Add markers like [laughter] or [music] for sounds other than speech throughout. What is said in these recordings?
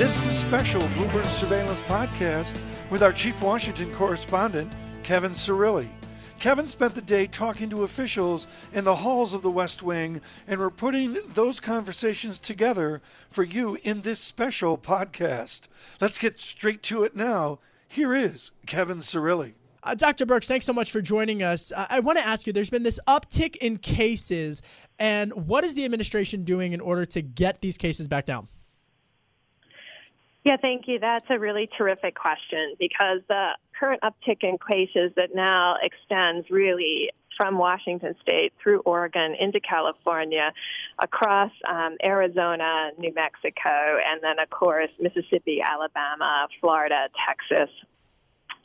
This is a special Bloomberg Surveillance podcast with our Chief Washington correspondent, Kevin Cirilli. Kevin spent the day talking to officials in the halls of the West Wing, and we're putting those conversations together for you in this special podcast. Let's get straight to it now. Here is Kevin Cirilli. Uh, Dr. Birx, thanks so much for joining us. Uh, I want to ask you there's been this uptick in cases, and what is the administration doing in order to get these cases back down? Yeah, thank you. That's a really terrific question because the current uptick in cases that now extends really from Washington State through Oregon into California, across um, Arizona, New Mexico, and then, of course, Mississippi, Alabama, Florida, Texas,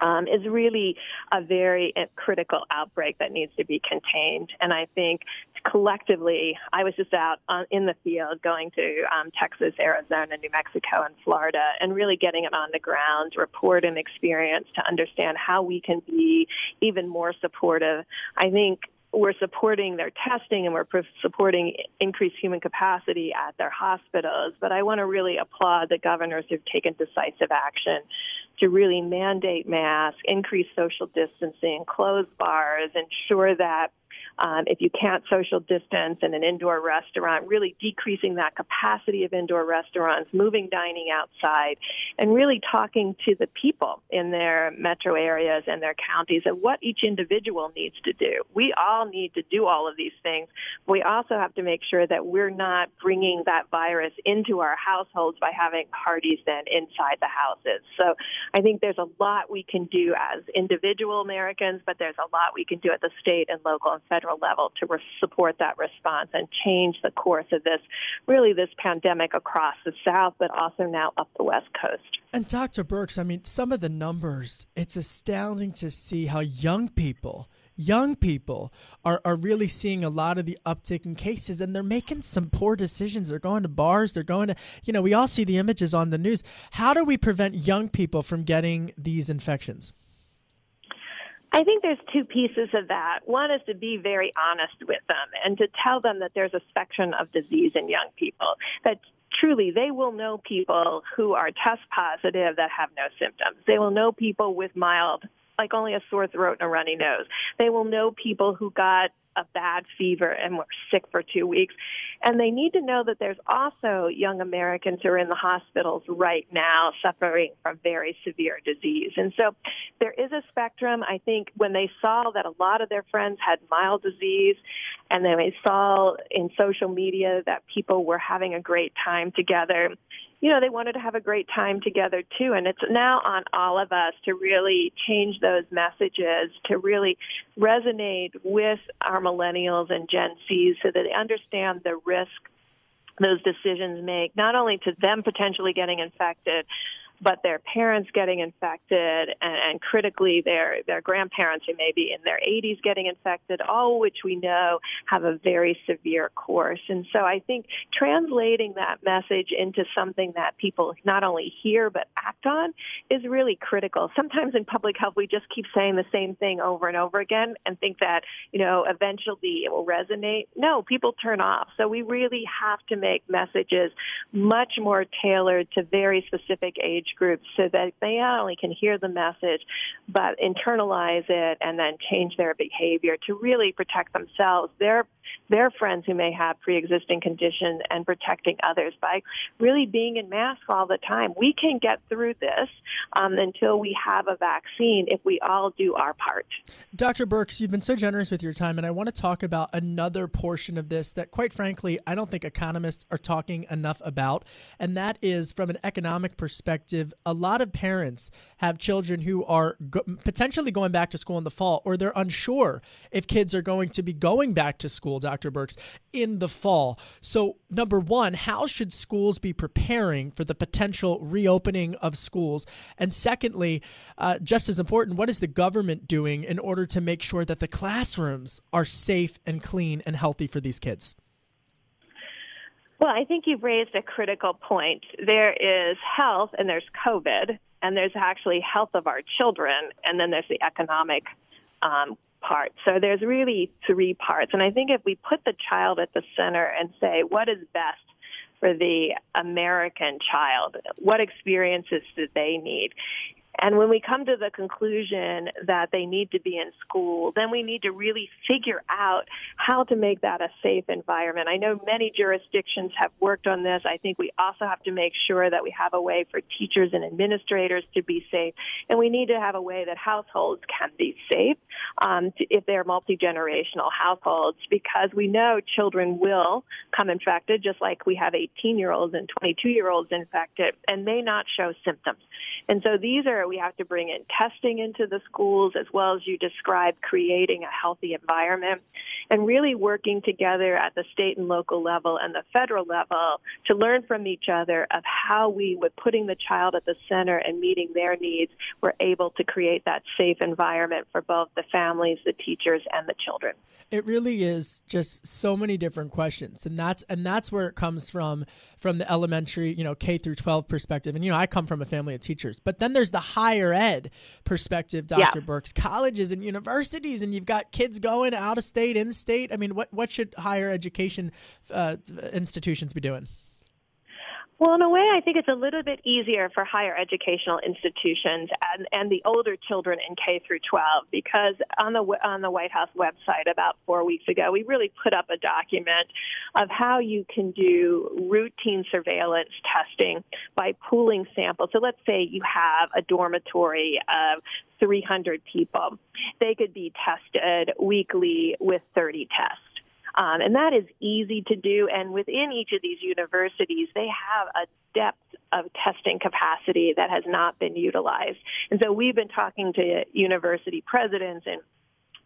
um, is really a very uh, critical outbreak that needs to be contained. And I think collectively, I was just out on, in the field going to um, Texas, Arizona, New Mexico, and Florida, and really getting it on the ground, report and experience to understand how we can be even more supportive. I think we're supporting their testing and we're supporting increased human capacity at their hospitals. But I want to really applaud the governors who've taken decisive action to really mandate masks, increase social distancing, close bars, ensure that um, if you can't social distance in an indoor restaurant, really decreasing that capacity of indoor restaurants, moving dining outside, and really talking to the people in their metro areas and their counties of what each individual needs to do. We all need to do all of these things. We also have to make sure that we're not bringing that virus into our households by having parties then inside the houses. So I think there's a lot we can do as individual Americans, but there's a lot we can do at the state and local and federal federal level to re- support that response and change the course of this, really, this pandemic across the South, but also now up the West Coast. And Dr. Birx, I mean, some of the numbers, it's astounding to see how young people young people are, are really seeing a lot of the uptick in cases and they're making some poor decisions. They're going to bars, they're going to, you know, we all see the images on the news. How do we prevent young people from getting these infections? I think there's two pieces of that. One is to be very honest with them and to tell them that there's a spectrum of disease in young people, that truly they will know people who are test positive that have no symptoms. They will know people with mild, like only a sore throat and a runny nose. They will know people who got a bad fever and were sick for two weeks. And they need to know that there's also young Americans who are in the hospitals right now suffering from very severe disease. And so there is a spectrum. I think when they saw that a lot of their friends had mild disease and then they saw in social media that people were having a great time together, you know, they wanted to have a great time together too. And it's now on all of us to really change those messages, to really resonate with our millennials and Gen Z's so that they understand the risk those decisions make, not only to them potentially getting infected, but their parents getting infected and, and critically their, their grandparents who may be in their 80s getting infected, all which we know have a very severe course. And so I think translating that message into something that people not only hear but act on is really critical. Sometimes in public health, we just keep saying the same thing over and over again and think that, you know, eventually it will resonate. No, people turn off. So we really have to make messages much more tailored to very specific age groups so that they not only can hear the message, but internalize it and then change their behavior to really protect themselves, their their friends who may have pre-existing conditions and protecting others by really being in masks all the time. We can get through this um, until we have a vaccine if we all do our part. Dr. Birx, you've been so generous with your time, and I want to talk about another portion of this that, quite frankly, I don't think economists are talking enough about, and that is from an economic perspective. A lot of parents have children who are go- potentially going back to school in the fall, or they're unsure if kids are going to be going back to school Dr. Birx, in the fall. So, number one, how should schools be preparing for the potential reopening of schools? And secondly, uh, just as important, what is the government doing in order to make sure that the classrooms are safe and clean and healthy for these kids? Well, I think you've raised a critical point. There is health and there's COVID, and there's actually health of our children, and then there's the economic um, part. So there's really three parts. And I think if we put the child at the center and say, what is best for the American child. What experiences do they need? And when we come to the conclusion that they need to be in school, then we need to really figure out how to make that a safe environment. I know many jurisdictions have worked on this. I think we also have to make sure that we have a way for teachers and administrators to be safe. And we need to have a way that households can be safe um, to, if they're multi generational households, because we know children will come infected, just like we have 18 year olds and 22 year olds infected, and may not show symptoms. And so these are we have to bring in testing into the schools as well as you describe creating a healthy environment and really working together at the state and local level and the federal level to learn from each other of how we, with putting the child at the center and meeting their needs, were able to create that safe environment for both the families, the teachers, and the children. It really is just so many different questions, and that's and that's where it comes from from the elementary, you know, K through 12 perspective. And you know, I come from a family of teachers, but then there's the higher ed perspective, Dr. Yeah. Birx, colleges and universities, and you've got kids going out of state, in state. I mean, what what should higher education uh, institutions be doing? Well, in a way, I think it's a little bit easier for higher educational institutions and, and the older children in K through 12 because on the on the White House website about four weeks ago, we really put up a document of how you can do routine surveillance testing by pooling samples. So let's say you have a dormitory of 300 people, they could be tested weekly with 30 tests. Um, and that is easy to do. And within each of these universities, they have a depth of testing capacity that has not been utilized. And so we've been talking to university presidents and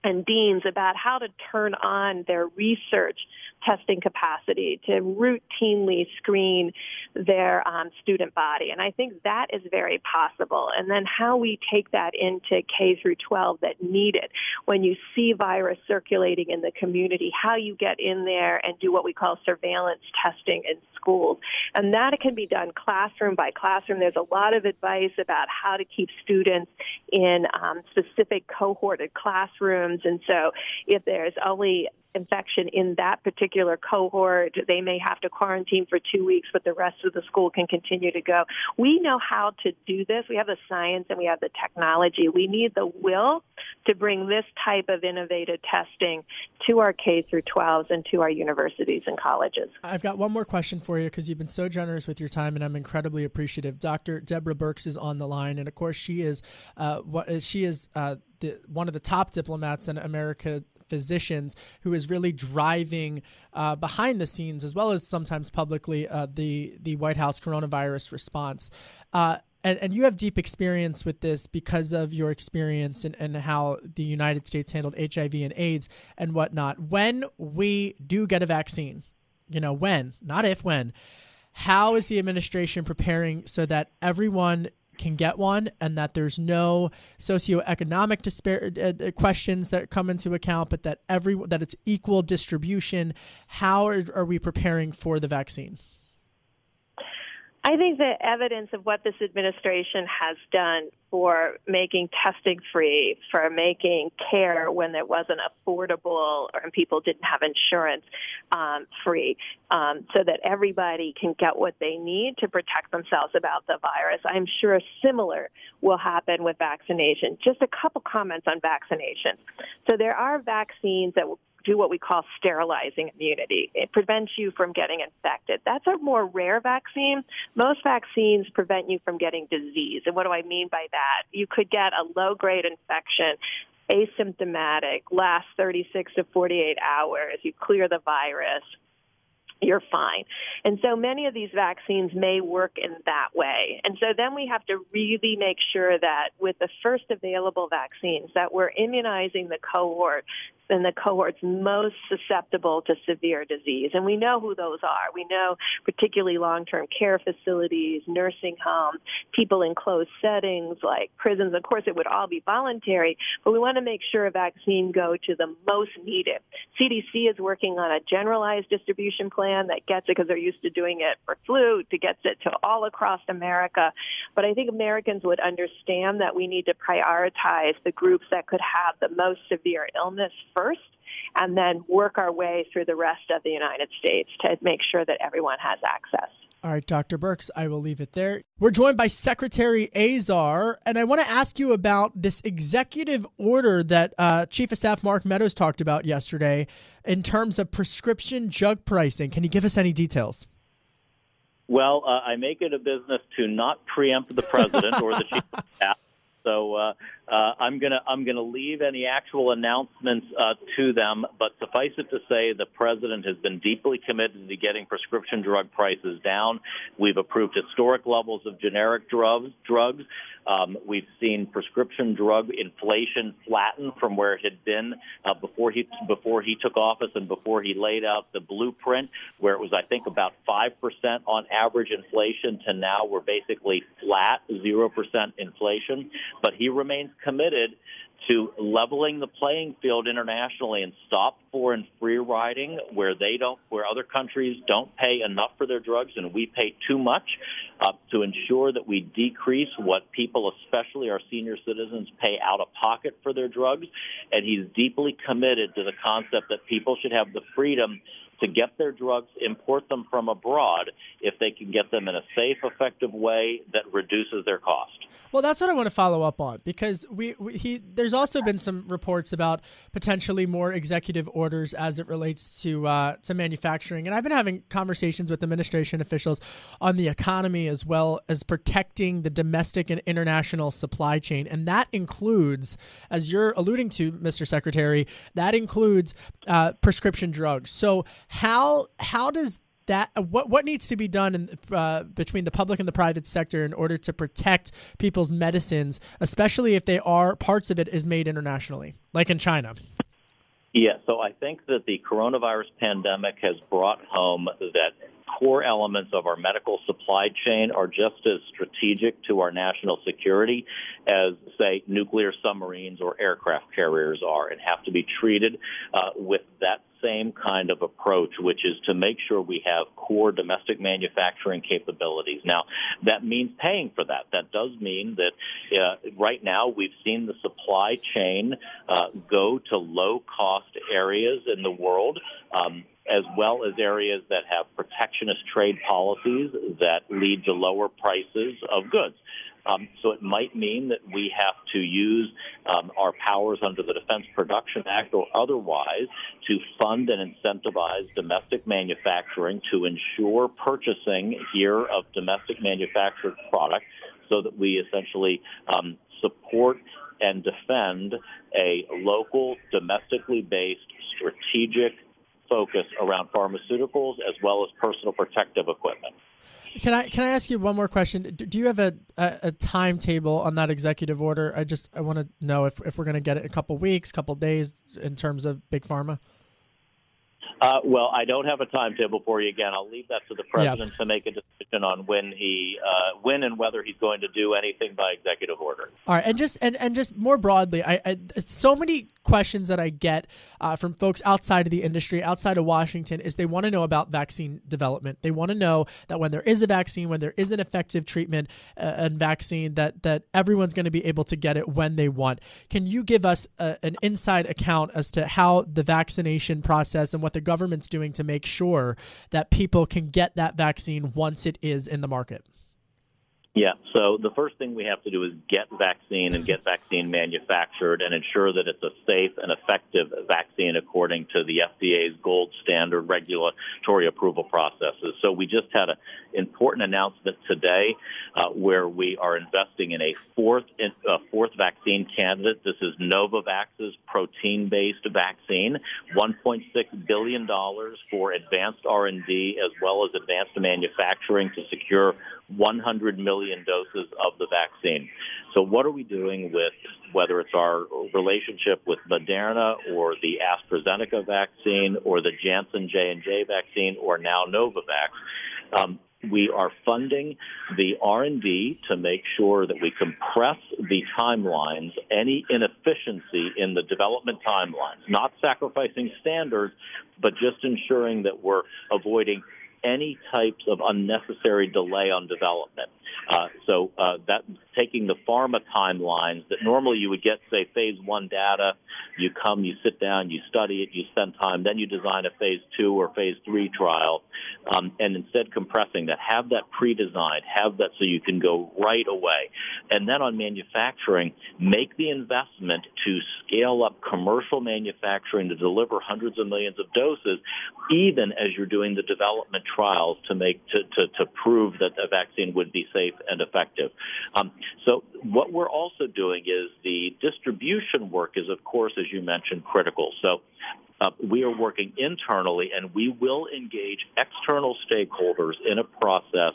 and deans about how to turn on their research testing capacity to routinely screen their um, student body. And I think that is very possible. And then how we take that into K through 12 that need it. When you see virus circulating in the community, how you get in there and do what we call surveillance testing in schools. And that can be done classroom by classroom. There's a lot of advice about how to keep students in um, specific cohorted classrooms. And so if there's only infection in that particular cohort. They may have to quarantine for two weeks, but the rest of the school can continue to go. We know how to do this. We have the science and we have the technology. We need the will to bring this type of innovative testing to our K through 12s and to our universities and colleges. I've got one more question for you because you've been so generous with your time, and I'm incredibly appreciative. Dr. Deborah Birx is on the line, and of course, she is uh, she is. Uh, the, one of the top diplomats in America physicians who is really driving uh, behind the scenes as well as sometimes publicly uh, the the White House coronavirus response. Uh, and, and you have deep experience with this because of your experience and, and how the United States handled HIV and AIDS and whatnot. When we do get a vaccine, you know, when, not if, when, how is the administration preparing so that everyone can get one and that there's no socioeconomic dispar- uh, uh, questions that come into account, but that every that it's equal distribution. How are, are we preparing for the vaccine? I think the evidence of what this administration has done for making testing free, for making care when it wasn't affordable or people didn't have insurance um, free, um, so that everybody can get what they need to protect themselves about the virus. I'm sure similar will happen with vaccination. Just a couple comments on vaccination. So there are vaccines that do what we call sterilizing immunity. It prevents you from getting infected. That's a more rare vaccine. Most vaccines prevent you from getting disease. And what do I mean by that? You could get a low grade infection asymptomatic, last 36 to 48 hours. You clear the virus you're fine. And so many of these vaccines may work in that way. And so then we have to really make sure that with the first available vaccines that we're immunizing the cohort and the cohorts most susceptible to severe disease. And we know who those are. We know particularly long-term care facilities, nursing homes, people in closed settings like prisons. Of course, it would all be voluntary, but we want to make sure a vaccine go to the most needed. CDC is working on a generalized distribution plan that gets it because they're used to doing it for flu to gets it to all across America. But I think Americans would understand that we need to prioritize the groups that could have the most severe illness first and then work our way through the rest of the United States to make sure that everyone has access. All right, Dr. Birx, I will leave it there. We're joined by Secretary Azar, and I want to ask you about this executive order that uh, Chief of Staff Mark Meadows talked about yesterday in terms of prescription drug pricing. Can you give us any details? Well, uh, I make it a business to not preempt the president or the [laughs] chief of staff. So uh, uh, I'm gonna I'm gonna leave any actual announcements uh, to them. But suffice it to say, the president has been deeply committed to getting prescription drug prices down. We've approved historic levels of generic drugs. Drugs. Um, we've seen prescription drug inflation flatten from where it had been uh, before he before he took office and before he laid out the blueprint, where it was I think about five percent on average inflation to now we're basically flat, zero percent inflation. But he remains committed to leveling the playing field internationally and stop foreign free riding where they don't where other countries don't pay enough for their drugs and we pay too much uh, to ensure that we decrease what people especially our senior citizens pay out of pocket for their drugs. And he's deeply committed to the concept that people should have the freedom to get their drugs, import them from abroad if they can get them in a safe, effective way that reduces their cost. Well, that's what I want to follow up on because we, we he there's also been some reports about potentially more executive orders as it relates to uh, to manufacturing, and I've been having conversations with administration officials on the economy as well as protecting the domestic and international supply chain, and that includes, as you're alluding to, Mr. Secretary, that includes uh, prescription drugs. So how how does that what what needs to be done in, uh, between the public and the private sector in order to protect people's medicines, especially if they are parts of it is made internationally, like in China? Yeah, so I think that the coronavirus pandemic has brought home that core elements of our medical supply chain are just as strategic to our national security as, say, nuclear submarines or aircraft carriers are and have to be treated uh, with that same kind of approach, which is to make sure we have core domestic manufacturing capabilities. Now, that means paying for that. That does mean that uh, right now we've seen the supply chain uh, go to low cost areas in the world. Um, as well as areas that have protectionist trade policies that lead to lower prices of goods. Um, so it might mean that we have to use um, our powers under the Defense Production Act or otherwise to fund and incentivize domestic manufacturing to ensure purchasing here of domestic manufactured product so that we essentially um, support and defend a local, domestically based, strategic focus around pharmaceuticals as well as personal protective equipment. Can I can I ask you one more question? Do you have a, a, a timetable on that executive order? I just I want to know if, if we're going to get it a couple weeks, couple days in terms of big pharma. Uh, well, I don't have a timetable for you. Again, I'll leave that to the president to make a decision on when he, uh, when and whether he's going to do anything by executive order. All right, and just and, and just more broadly, I, I so many questions that I get uh, from folks outside of the industry, outside of Washington, is they want to know about vaccine development. They want to know that when there is a vaccine, when there is an effective treatment uh, and vaccine, that that everyone's going to be able to get it when they want. Can you give us a, an inside account as to how the vaccination process and what the government's doing to make sure that people can get that vaccine once it is in the market? Yeah, so the first thing we have to do is get vaccine and get vaccine manufactured and ensure that it's a safe and effective vaccine according to the FDA's gold standard regulatory approval processes. So we just had an important announcement today uh, where we are investing in a fourth uh, fourth vaccine candidate. This is Novavax's protein-based vaccine, 1.6 billion dollars for advanced R&D as well as advanced manufacturing to secure 100 million doses of the vaccine. So, what are we doing with whether it's our relationship with Moderna or the AstraZeneca vaccine or the Janssen J and J vaccine or now Novavax? Um, we are funding the r&d to make sure that we compress the timelines any inefficiency in the development timelines not sacrificing standards but just ensuring that we're avoiding any types of unnecessary delay on development. Uh, so uh, that taking the pharma timelines that normally you would get, say, phase one data. You come, you sit down, you study it, you spend time, then you design a phase two or phase three trial, um, and instead compressing that. Have that pre-designed, have that so you can go right away. And then on manufacturing, make the investment to scale up commercial manufacturing to deliver hundreds of millions of doses, even as you're doing the development trials to make to, to, to prove that the vaccine would be safe and effective. Um, so what we're also doing is the distribution work is, of course, as you mentioned, critical. So uh, we are working internally and we will engage external stakeholders in a process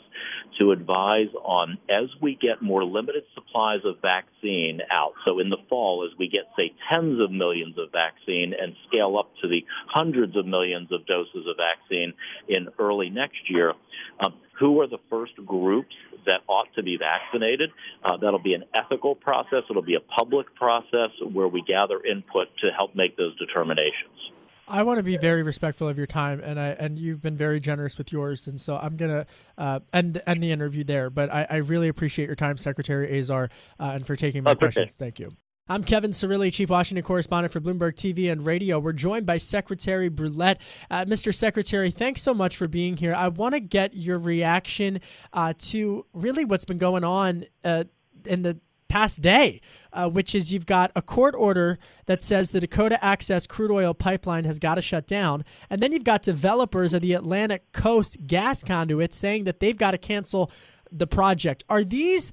to advise on as we get more limited supplies of vaccine out. So in the fall, as we get, say, tens of millions of vaccine and scale up to the hundreds of millions of doses of vaccine in early next year, um, who are the first groups that ought to be vaccinated. Uh, that'll be an ethical process. It'll be a public process where we gather input to help make those determinations. I want to be very respectful of your time, and I and you've been very generous with yours, and so I'm gonna uh, end end the interview there. But I, I really appreciate your time, Secretary Azar, uh, and for taking my That's questions. Okay. Thank you. I'm Kevin Cirilli, Chief Washington Correspondent for Bloomberg TV and Radio. We're joined by Secretary Brouillette. Uh, Mr. Secretary, thanks so much for being here. I want to get your reaction uh, to really what's been going on uh, in the past day, uh, which is you've got a court order that says the Dakota Access crude oil pipeline has got to shut down. And then you've got developers of the Atlantic Coast gas conduit saying that they've got to cancel the project. Are these.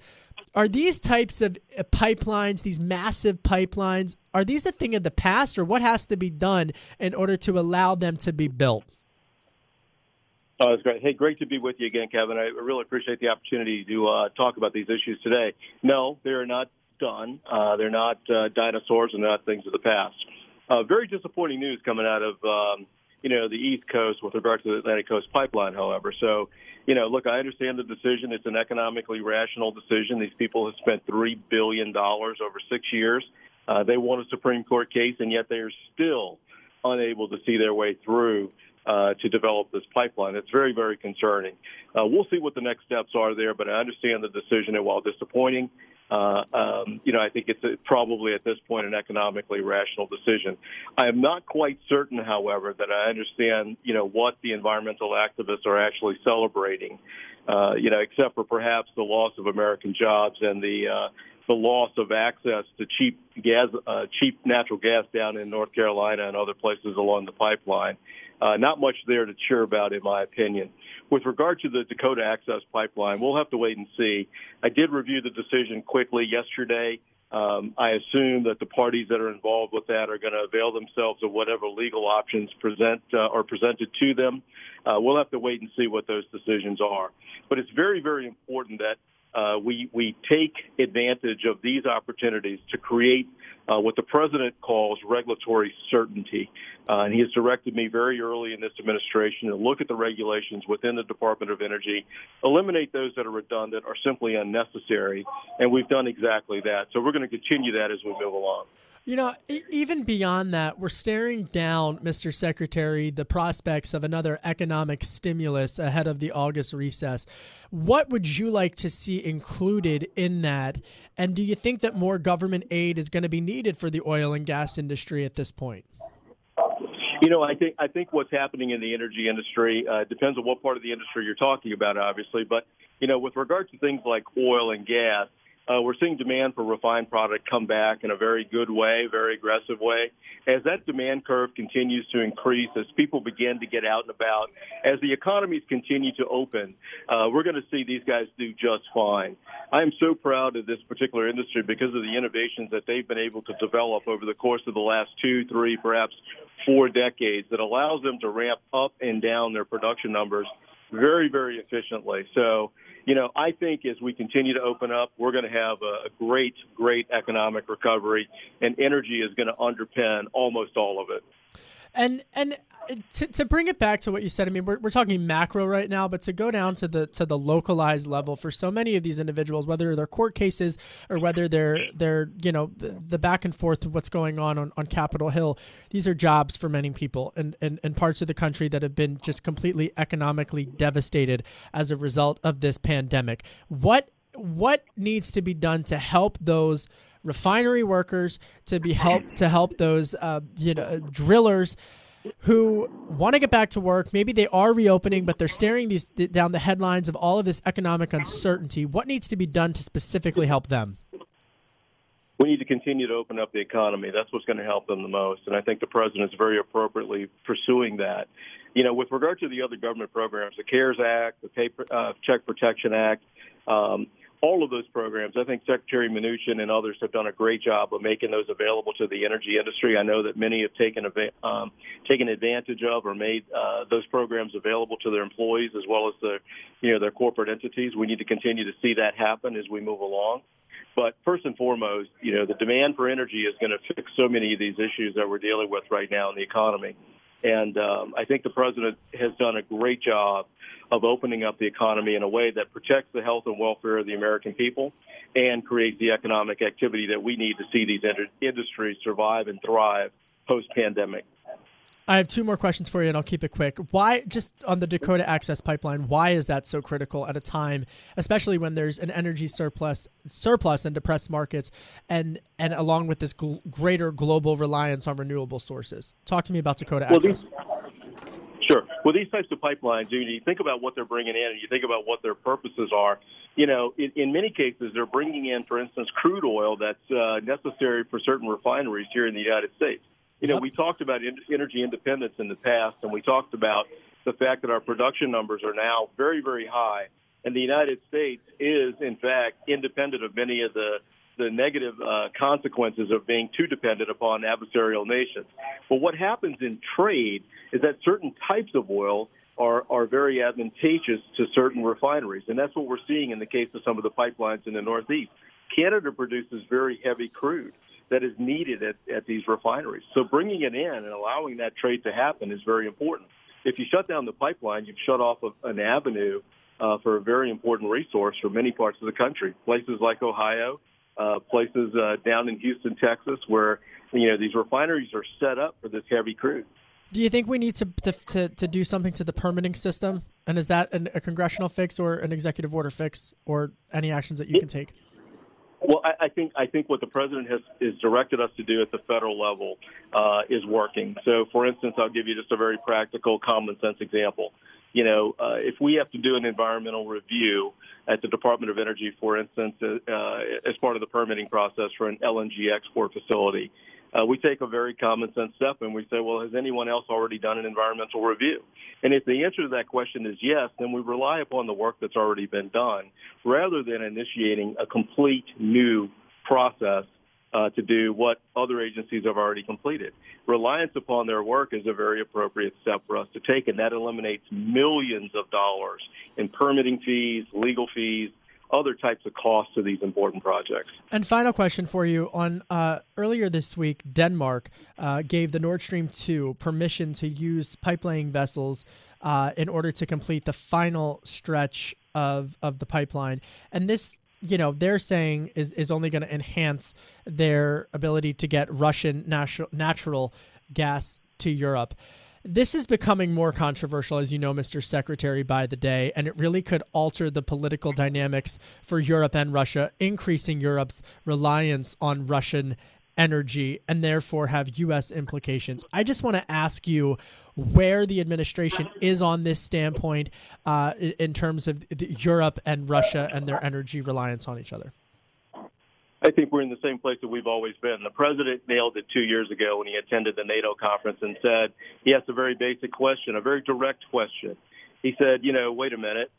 Are these types of uh, pipelines, these massive pipelines, are these a thing of the past, or what has to be done in order to allow them to be built? Oh, that's great. Hey, great to be with you again, Kevin. I really appreciate the opportunity to uh, talk about these issues today. No, they're not done. Uh, they're not uh, dinosaurs and not things of the past. Uh, very disappointing news coming out of um, you know the East Coast with regard to the Atlantic Coast pipeline. However, so you know, look, I understand the decision. It's an economically rational decision. These people have spent three billion dollars over six years. Uh, they want a Supreme Court case, and yet they are still unable to see their way through uh, to develop this pipeline. It's very, very concerning. Uh, we'll see what the next steps are there, but I understand the decision, and while disappointing, uh, um, you know, I think it's a, probably at this point an economically rational decision. I am not quite certain, however, that I understand, you know, what the environmental activists are actually celebrating. Uh, you know, except for perhaps the loss of American jobs and the uh, the loss of access to cheap gas, uh, cheap natural gas down in North Carolina and other places along the pipeline. Uh, not much there to cheer about, in my opinion. With regard to the Dakota Access Pipeline, we'll have to wait and see. I did review the decision quickly yesterday. Um, I assume that the parties that are involved with that are going to avail themselves of whatever legal options present uh, are presented to them. Uh, we'll have to wait and see what those decisions are. But it's very, very important that uh, we we take advantage of these opportunities to create uh, what the president calls regulatory certainty. Uh, and he has directed me very early in this administration to look at the regulations within the Department of Energy, eliminate those that are redundant or simply unnecessary, and we've done exactly that. So we're going to continue that as we move along. You know, even beyond that, we're staring down, Mr. Secretary, the prospects of another economic stimulus ahead of the August recess. What would you like to see included in that? And do you think that more government aid is going to be needed for the oil and gas industry at this point? You know, I think I think what's happening in the energy industry uh, depends on what part of the industry you're talking about, obviously. But you know, with regard to things like oil and gas, uh, we're seeing demand for refined product come back in a very good way, very aggressive way. As that demand curve continues to increase, as people begin to get out and about, as the economies continue to open, uh, we're going to see these guys do just fine. I am so proud of this particular industry because of the innovations that they've been able to develop over the course of the last two, three, perhaps four decades that allows them to ramp up and down their production numbers very, very efficiently. So, you know, I think as we continue to open up, we're going to have a, great, great economic recovery, and energy is going to underpin almost all of it. And and uh, to, to bring it back to what you said, I mean, we're, we're talking macro right now, but to go down to the to the localized level for so many of these individuals, whether they're court cases or whether they're they're you know the back and forth of what's going on on, on Capitol Hill, these are jobs for many people and, in, in parts of the country that have been just completely economically devastated as a result of this pandemic. What what needs to be done to help those refinery workers, to be help to help those uh, you know drillers who want to get back to work. Maybe they are reopening, but they're staring these down the headlines of all of this economic uncertainty. What needs to be done to specifically help them? We need to continue to open up the economy. That's what's going to help them the most, and I think the president is very appropriately pursuing that. You know, with regard to the other government programs, the CARES Act, the Paper, uh, Check Protection Act. Um, all of those programs. I think Secretary Mnuchin and others have done a great job of making those available to the energy industry. I know that many have taken um, taken advantage of or made uh, those programs available to their employees as well as their you know their corporate entities. We need to continue to see that happen as we move along. But first and foremost, you know, the demand for energy is going to fix so many of these issues that we're dealing with right now in the economy. And um, I think the president has done a great job of opening up the economy in a way that protects the health and welfare of the American people and creates the economic activity that we need to see these industries survive and thrive post pandemic. I have two more questions for you, and I'll keep it quick. Why, just on the Dakota Access Pipeline, why is that so critical at a time, especially when there's an energy surplus, surplus in depressed markets, and and along with this gl- greater global reliance on renewable sources? Talk to me about Dakota well, Access. These, sure. Well, these types of pipelines, you think about what they're bringing in, and you think about what their purposes are. You know, in, in many cases, they're bringing in, for instance, crude oil that's uh, necessary for certain refineries here in the United States you know, yep. we talked about energy independence in the past, and we talked about the fact that our production numbers are now very, very high, and the United States is, in fact, independent of many of the the negative uh, consequences of being too dependent upon adversarial nations. But what happens in trade is that certain types of oil are, are very advantageous to certain refineries. And that's what we're seeing in the case of some of the pipelines in the Northeast. Canada produces very heavy crude that is needed at, at these refineries. So bringing it in and allowing that trade to happen is very important. If you shut down the pipeline, you've shut off an avenue uh, for a very important resource for many parts of the country. Places like Ohio, uh, places uh, down in Houston, Texas, where you know these refineries are set up for this heavy crude. Do you think we need to, to, to, to do something to the permitting system? And is that an, a congressional fix or an executive order fix or any actions that you it, can take? Well, I, I think I think what the president has is directed us to do at the federal level uh, is working. So, for instance, I'll give you just a very practical, common sense example. You know, uh, if we have to do an environmental review at the Department of Energy, for instance, uh, as part of the permitting process for an LNG export facility, uh, we take a very common sense step and we say, well, has anyone else already done an environmental review? And if the answer to that question is yes, then we rely upon the work that's already been done rather than initiating a complete new process uh, to do what other agencies have already completed. Reliance upon their work is a very appropriate step for us to take, and that eliminates millions of dollars in permitting fees, legal fees, other types of costs to these important projects. And final question for you: On uh, earlier this week, Denmark uh, gave the Nord Stream two permission to use pipelaying vessels uh, in order to complete the final stretch of of the pipeline, and this. You know, they're saying is, is only going to enhance their ability to get Russian natural natural gas to Europe. This is becoming more controversial, as you know, Mr. Secretary, by the day, and it really could alter the political dynamics for Europe and Russia, increasing Europe's reliance on Russian energy and therefore have U.S. implications. I just want to ask you where the administration is on this standpoint uh, in terms of Europe and Russia and their energy reliance on each other. I think we're in the same place that we've always been. The president nailed it two years ago when he attended the NATO conference and said he asked a very basic question, a very direct question. He said, you know, wait a minute.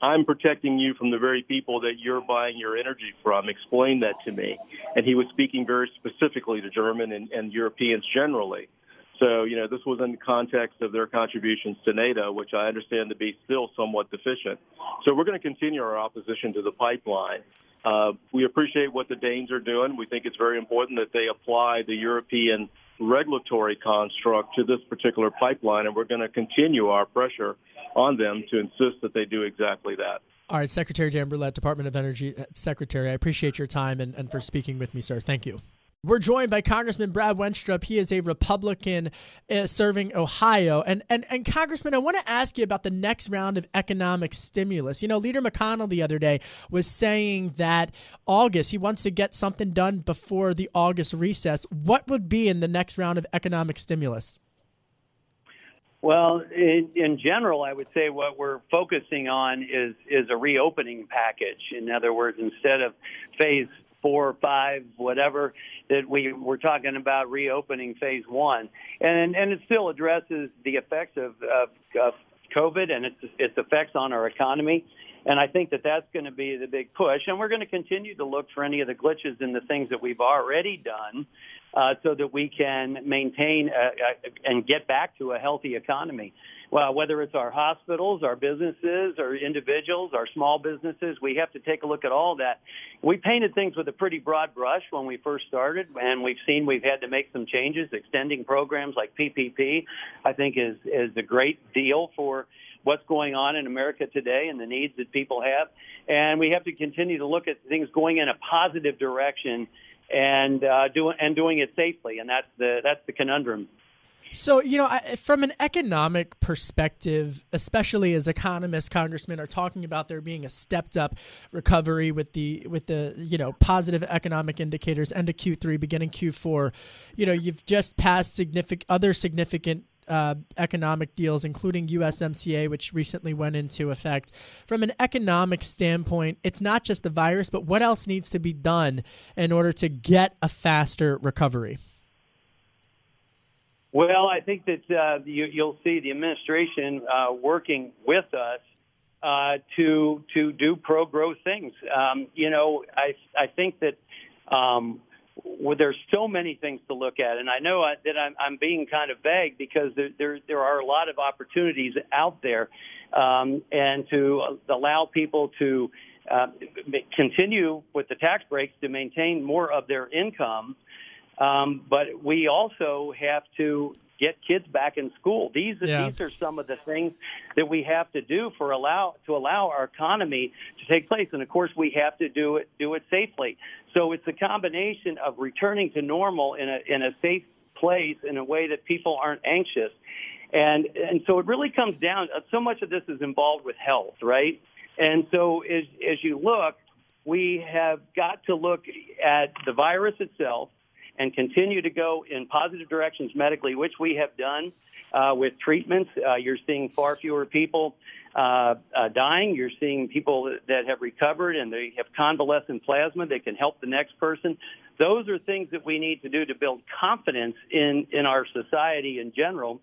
I'm protecting you from the very people that you're buying your energy from. Explain that to me. And he was speaking very specifically to German and, and Europeans generally. So, you know, this was in the context of their contributions to NATO, which I understand to be still somewhat deficient. So we're going to continue our opposition to the pipeline. Uh, we appreciate what the Danes are doing. We think it's very important that they apply the European regulatory construct to this particular pipeline, and we're going to continue our pressure on them to insist that they do exactly that. All right, Secretary Dan Brouillette, Department of Energy uh, Secretary, I appreciate your time and, and for speaking with me, sir. Thank you. We're joined by Congressman Brad Wenstrup. He is a Republican uh, serving Ohio. And, and, and Congressman, I want to ask you about the next round of economic stimulus. You know, Leader McConnell the other day was saying that August, he wants to get something done before the August recess. What would be in the next round of economic stimulus? Well, in, in general, I would say what we're focusing on is is a reopening package. In other words, instead of phase four, or five, whatever, that we we're talking about reopening phase one, and and it still addresses the effects of, of, of COVID and its its effects on our economy. And I think that that's going to be the big push. And we're going to continue to look for any of the glitches in the things that we've already done uh, so that we can maintain a, a, and get back to a healthy economy well, whether it's our hospitals, our businesses, our individuals, our small businesses, we have to take a look at all that. We painted things with a pretty broad brush when we first started, and we've seen we've had to make some changes. Extending programs like PPP, I think, is is a great deal for what's going on in America today and the needs that people have. And we have to continue to look at things going in a positive direction and uh, doing and doing it safely. And that's the that's the conundrum so, you know, from an economic perspective, especially as economists, congressmen are talking about there being a stepped up recovery with the with the, you know, positive economic indicators end of Q3 beginning Q4. You know, you've just passed significant other significant uh, economic deals, including USMCA, which recently went into effect. From an economic standpoint, it's not just the virus, but what else needs to be done in order to get a faster recovery? Well, I think that uh, you, will see the administration uh, working with us uh, to to do pro growth things. Um, you know, I I think that um, well, there's so many things to look at, and I know I, that I'm, I'm being kind of vague because there, there there are a lot of opportunities out there, um, and to allow people to uh, continue with the tax breaks to maintain more of their income. Um, but we also have to get kids back in school. These yeah. these are some of the things that we have to do for allow to allow our economy to take place. And of course, we have to do it do it safely. So it's a combination of returning to normal in a in a safe place in a way that people aren't anxious. And and so it really comes down. So much of this is involved with health, right? And so as as you look, we have got to look at the virus itself and continue to go in positive directions medically, which we have done uh, with treatments. Uh, you're seeing far fewer people uh, uh, dying. You're seeing people that have recovered and they have convalescent plasma. that can help the next person. Those are things that we need to do to build confidence in, in our society in general.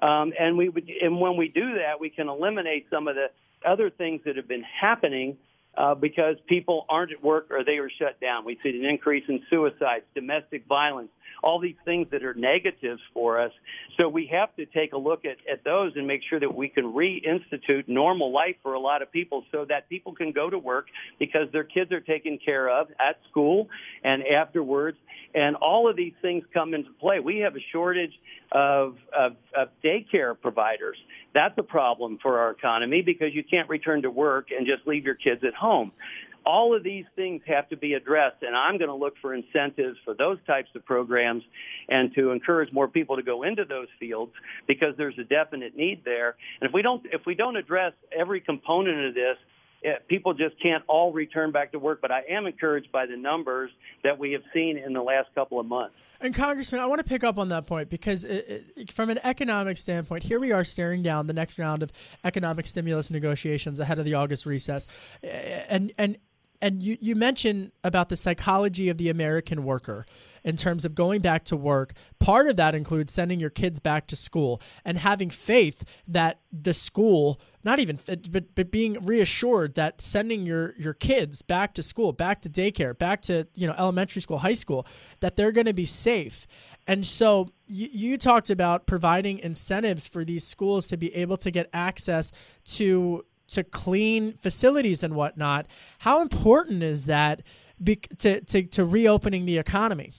Um, and we would, and when we do that, we can eliminate some of the other things that have been happening uh, because people aren't at work or they are shut down. We see an increase in suicides, domestic violence, all these things that are negatives for us. So we have to take a look at, at those and make sure that we can reinstitute normal life for a lot of people so that people can go to work because their kids are taken care of at school and afterwards. And all of these things come into play. We have a shortage of, of, of daycare providers. That's a problem for our economy because you can't return to work and just leave your kids at home. All of these things have to be addressed, and I'm going to look for incentives for those types of programs and to encourage more people to go into those fields because there's a definite need there. And if we don't, if we don't address every component of this, Eh, people just can't all return back to work. But I am encouraged by the numbers that we have seen in the last couple of months. And Congressman, I want to pick up on that point because, it, it, from an economic standpoint, here we are staring down the next round of economic stimulus negotiations ahead of the August recess, eh, and and and you you mentioned about the psychology of the American worker in terms of going back to work. Part of that includes sending your kids back to school and having faith that the school, not even, uh, but, but being reassured that sending your, your kids back to school, back to daycare, back to, you know, elementary school, high school, that they're going to be safe. And so you, you talked about providing incentives for these schools to be able to get access to to clean facilities and whatnot. How important is that be, to, to, to reopening the economy?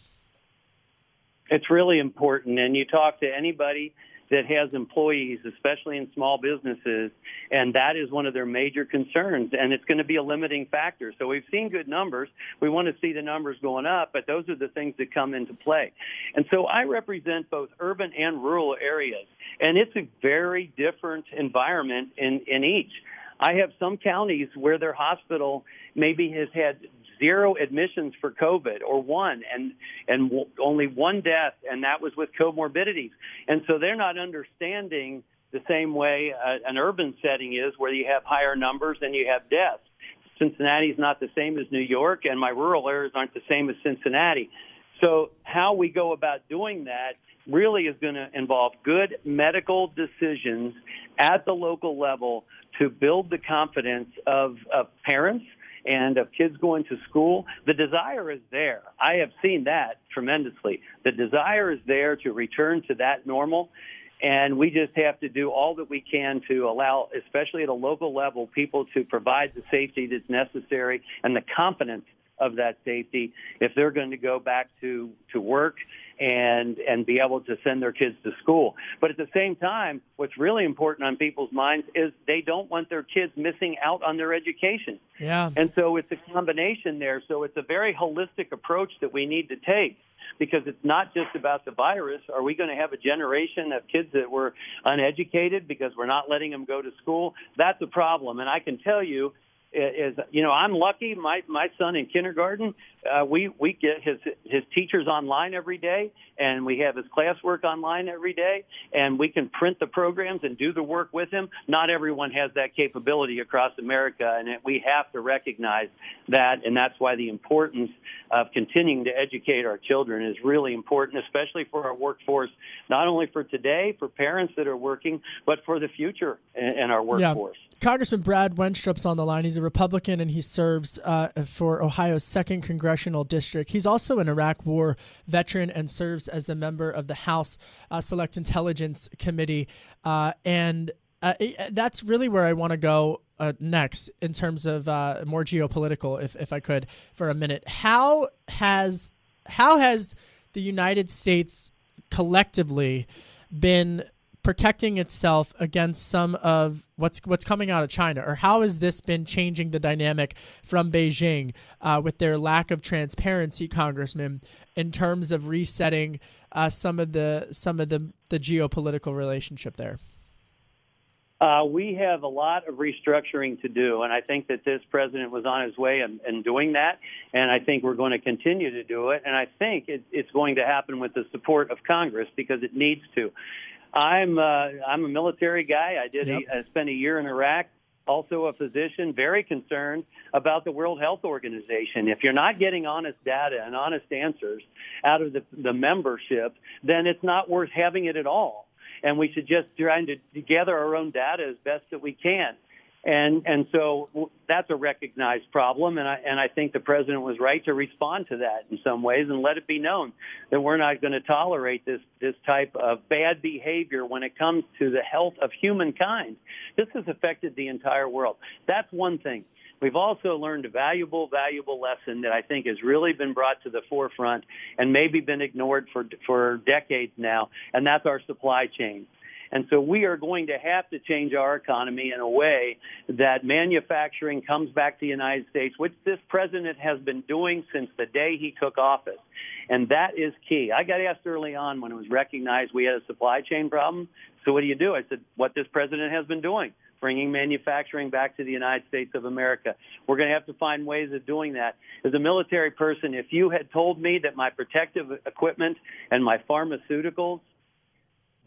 It's really important. And you talk to anybody that has employees, especially in small businesses, and that is one of their major concerns, and it's going to be a limiting factor. So we've seen good numbers. We want to see the numbers going up, but those are the things that come into play. And so I represent both urban and rural areas, and it's a very different environment in, in each. I have some counties where their hospital maybe has had zero admissions for COVID or one and and w- only one death and that was with comorbidities. And so they're not understanding the same way uh, an urban setting is where you have higher numbers and you have deaths. Cincinnati is not the same as New York and my rural areas aren't the same as Cincinnati. So how we go about doing that really is going to involve good medical decisions at the local level to build the confidence of, of parents and of kids going to school. The desire is there. I have seen that tremendously. The desire is there to return to that normal. And we just have to do all that we can to allow, especially at a local level, people to provide the safety that's necessary and the confidence of that safety if they're going to go back to, to work and and be able to send their kids to school. But at the same time, what's really important on people's minds is they don't want their kids missing out on their education. Yeah. And so it's a combination there. So it's a very holistic approach that we need to take because it's not just about the virus. Are we going to have a generation of kids that were uneducated because we're not letting them go to school? That's a problem. And I can tell you is you know I'm lucky. My my son in kindergarten, uh, we we get his his teachers online every day, and we have his classwork online every day, and we can print the programs and do the work with him. Not everyone has that capability across America, and it, we have to recognize that, and that's why the importance of continuing to educate our children is really important, especially for our workforce, not only for today, for parents that are working, but for the future in, in our workforce. Yeah. Congressman Brad Wenstrup's on the line. He's a Republican and he serves uh, for Ohio's second congressional district. He's also an Iraq War veteran and serves as a member of the House uh, Select Intelligence Committee. Uh, and uh, that's really where I want to go uh, next in terms of more geopolitical, if, if I could, for a minute. How has how has the United States collectively been protecting itself against some of what's what's coming out of China, or how has this been changing the dynamic from Beijing uh, with their lack of transparency, Congressman, in terms of resetting uh, some of the some of the the geopolitical relationship there? Uh, we have a lot of restructuring to do, and I think that this president was on his way in, in doing that, and I think we're going to continue to do it, and I think it, it's going to happen with the support of Congress because it needs to. I'm uh, I'm a military guy. I did. Yep. A, I spent a year in Iraq. Also a physician, very concerned about the World Health Organization. If you're not getting honest data and honest answers out of the, the membership, then it's not worth having it at all. And we should just try to gather our own data as best that we can and and so that's a recognized problem, and I and I think the president was right to respond to that in some ways and let it be known that we're not going to tolerate this this type of bad behavior when it comes to the health of humankind. This has affected the entire world. That's one thing. We've also learned a valuable, valuable lesson that I think has really been brought to the forefront and maybe been ignored for for decades now, and that's our supply chain. And so we are going to have to change our economy in a way that manufacturing comes back to the United States, which this president has been doing since the day he took office. And that is key. I got asked early on when it was recognized we had a supply chain problem. So what do you do? I said, what this president has been doing bringing manufacturing back to the United States of America. We're going to have to find ways of doing that. As a military person, if you had told me that my protective equipment and my pharmaceuticals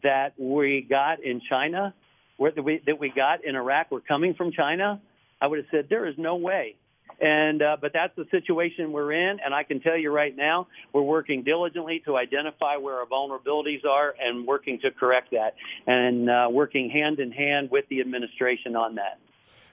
that we got in China, that we, that we got in Iraq were coming from China, I would have said there is no way. And uh, but that's the situation we're in, and I can tell you right now, we're working diligently to identify where our vulnerabilities are and working to correct that, and uh, working hand in hand with the administration on that.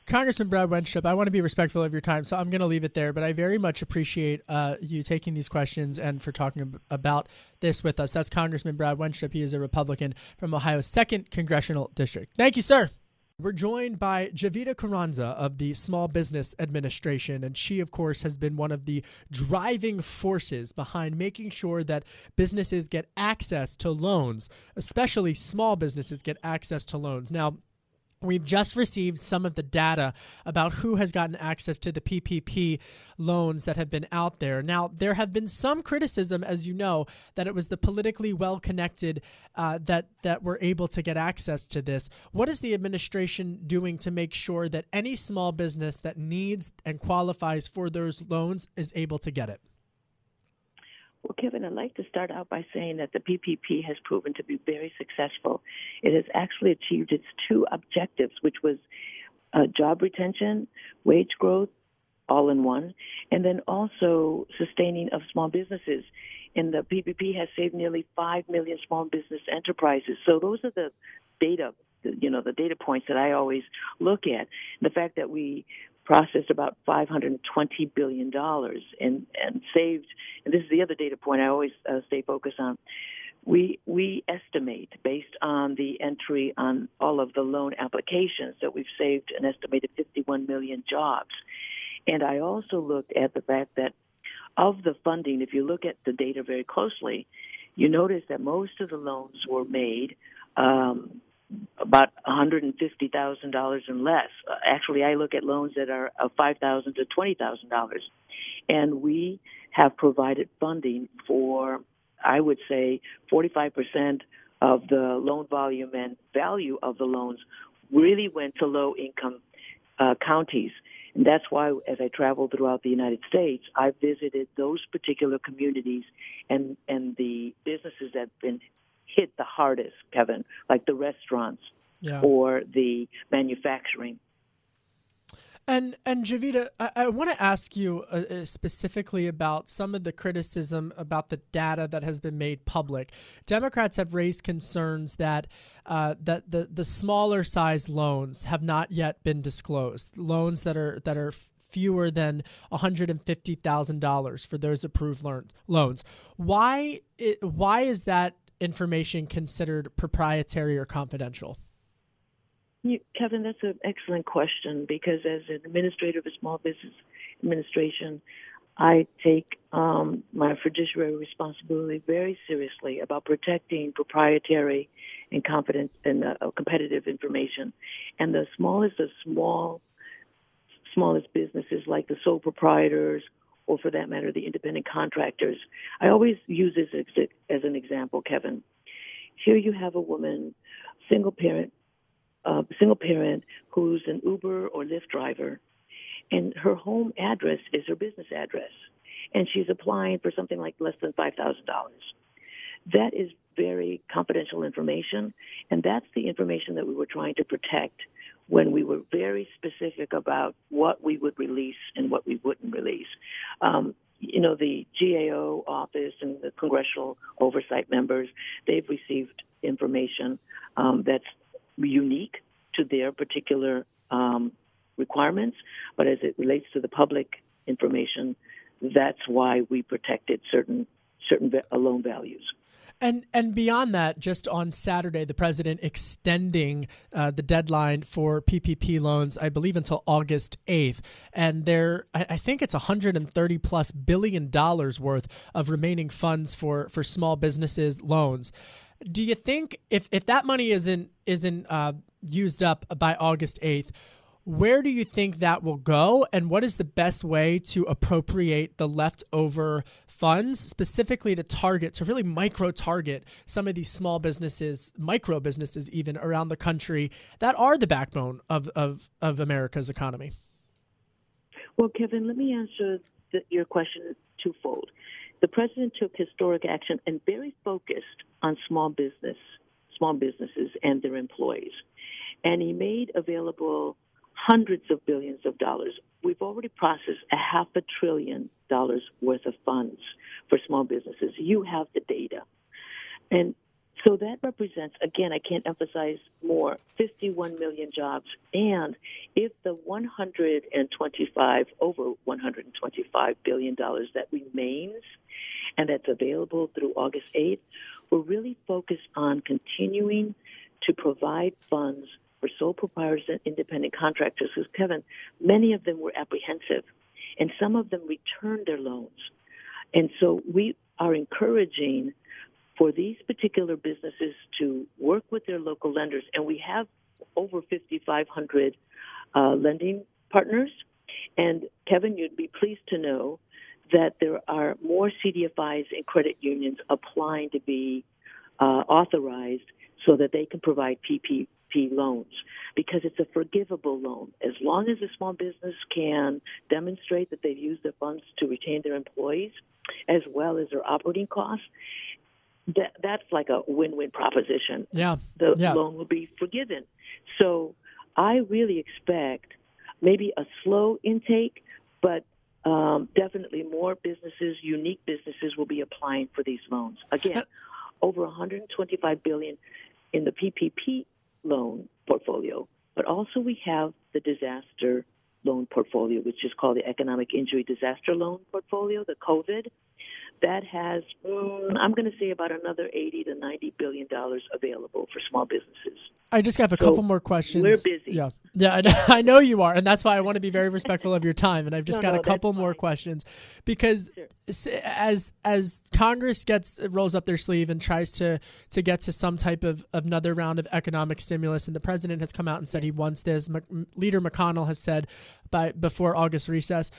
Congressman Brad Wenstrup, I want to be respectful of your time, so I'm going to leave it there. But I very much appreciate uh, you taking these questions and for talking about this with us. That's Congressman Brad Wenstrup. He is a Republican from Ohio's second congressional district. Thank you, sir. We're joined by Jovita Carranza of the Small Business Administration, and she, of course, has been one of the driving forces behind making sure that businesses get access to loans, especially small businesses get access to loans. Now, We've just received some of the data about who has gotten access to the PPP loans that have been out there. Now, there have been some criticism, as you know, that it was the politically well connected uh, that that were able to get access to this. What is the administration doing to make sure that any small business that needs and qualifies for those loans is able to get it? Well, Kevin, I'd like to start out by saying that the PPP has proven to be very successful. It has actually achieved its two objectives, which was uh, job retention, wage growth, all in one, and then also sustaining of small businesses. And the PPP has saved nearly 5 million small business enterprises. So those are the data you know the data points that I always look at. The fact that we processed about 520 billion dollars and and saved. And this is the other data point I always uh, stay focused on. We we estimate based on the entry on all of the loan applications that we've saved an estimated 51 million jobs. And I also looked at the fact that of the funding, if you look at the data very closely, you notice that most of the loans were made um, about $150,000 and less. Uh, actually, I look at loans that are of $5,000 to $20,000. And we have provided funding for, I would say, 45% of the loan volume and value of the loans really went to low income uh, counties. And that's why, as I travel throughout the United States, I visited those particular communities and, and the businesses that have been hit the hardest, Kevin, like the restaurants yeah. or the manufacturing. And and Jovita, I, I want to ask you uh, uh, specifically about some of the criticism about the data that has been made public. Democrats have raised concerns that uh, that the the smaller size loans have not yet been disclosed. Loans that are that are fewer than $150,000 for those approved loans. Why why is that information considered proprietary or confidential? You, Kevin, that's an excellent question because as an administrator of a small business administration, I take um, my fiduciary responsibility very seriously about protecting proprietary and confident and uh, competitive information. And the smallest of small, smallest businesses like the sole proprietors or for that matter, the independent contractors. I always use this as an example, Kevin. Here you have a woman, single parent, uh, single parent who's an Uber or Lyft driver, and her home address is her business address, and she's applying for something like less than five thousand dollars. That is very confidential information, and that's the information that we were trying to protect when we were very specific about what we would release and what we wouldn't release. Um, you know, the GAO office and the congressional oversight members, they've received information um, that's unique to their particular um, requirements, but as it relates to the public information, that's why we protected certain certain loan values. And and beyond that, just on Saturday, the president extending uh, the deadline for PPP loans, I believe, until August eighth. And there, I, think it's 130 plus billion dollars worth of remaining funds for for small businesses loans. Do you think if if that money isn't isn't uh, used up by August eighth? Where do you think that will go, and what is the best way to appropriate the leftover funds specifically to target, to really micro target some of these small businesses, micro businesses even around the country that are the backbone of, of, of America's economy? Well, Kevin, let me answer the, your question twofold. The president took historic action and very focused on small business, small businesses and their employees. And he made available hundreds of billions of dollars. We've already processed a half a trillion dollars worth of funds for small businesses. You have the data. And so that represents, again, I can't emphasize more, 51 million jobs. And if the 125, over 125 billion dollars that remains and that's available through August 8th, we're really focused on continuing to provide funds for sole proprietors and independent contractors. Because, Kevin, many of them were apprehensive, and some of them returned their loans. And so we are encouraging for these particular businesses to work with their local lenders, and we have over 5,500 uh, lending partners. And Kevin, you'd be pleased to know that there are more CDFIs and credit unions applying to be uh, authorized so that they can provide PPP loans because it's a forgivable loan. As long as a small business can demonstrate that they've used their funds to retain their employees as well as their operating costs, that that's like a win-win proposition. Yeah. The yeah. loan will be forgiven. So I really expect maybe a slow intake, but um, definitely more businesses, unique businesses, will be applying for these loans. Again, uh, over 125 billion in the PPP loan portfolio, but also we have the disaster loan portfolio, which is called the economic injury disaster loan portfolio, the COVID that has, mm, I'm going to say, about another 80 to 90 billion dollars available for small businesses. I just have a so couple more questions. We're busy. Yeah, yeah, I know [laughs] you are, and that's why I want to be very respectful of your time. And I've just no, got no, a couple more questions because sure. as as Congress gets rolls up their sleeve and tries to to get to some type of, of another round of economic stimulus, and the president has come out and said he wants this. M- Leader McConnell has said by before August recess.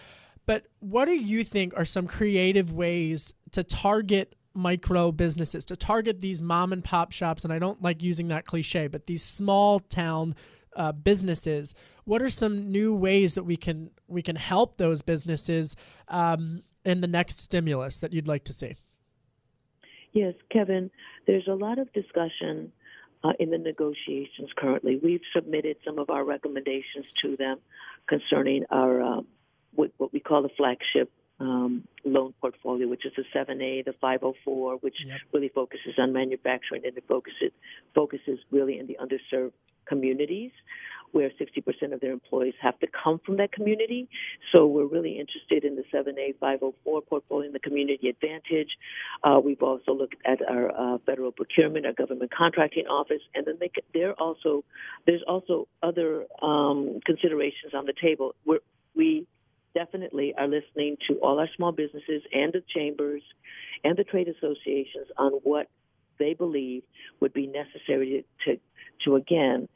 But what do you think are some creative ways to target micro businesses, to target these mom and pop shops? And I don't like using that cliche, but these small town uh, businesses. What are some new ways that we can we can help those businesses um, in the next stimulus that you'd like to see? Yes, Kevin. There's a lot of discussion uh, in the negotiations currently. We've submitted some of our recommendations to them concerning our uh, what, what we call the flagship um, loan portfolio, which is the 7A, the 504, which yep. really focuses on manufacturing and it focuses focuses really in the underserved communities where 60% of their employees have to come from that community. So we're really interested in the 7A 504 portfolio and the Community Advantage. Uh, we've also looked at our uh, federal procurement, our government contracting office, and then they, there also there's also other um, considerations on the table. We're, we definitely are listening to all our small businesses and the chambers and the trade associations on what they believe would be necessary to, to, again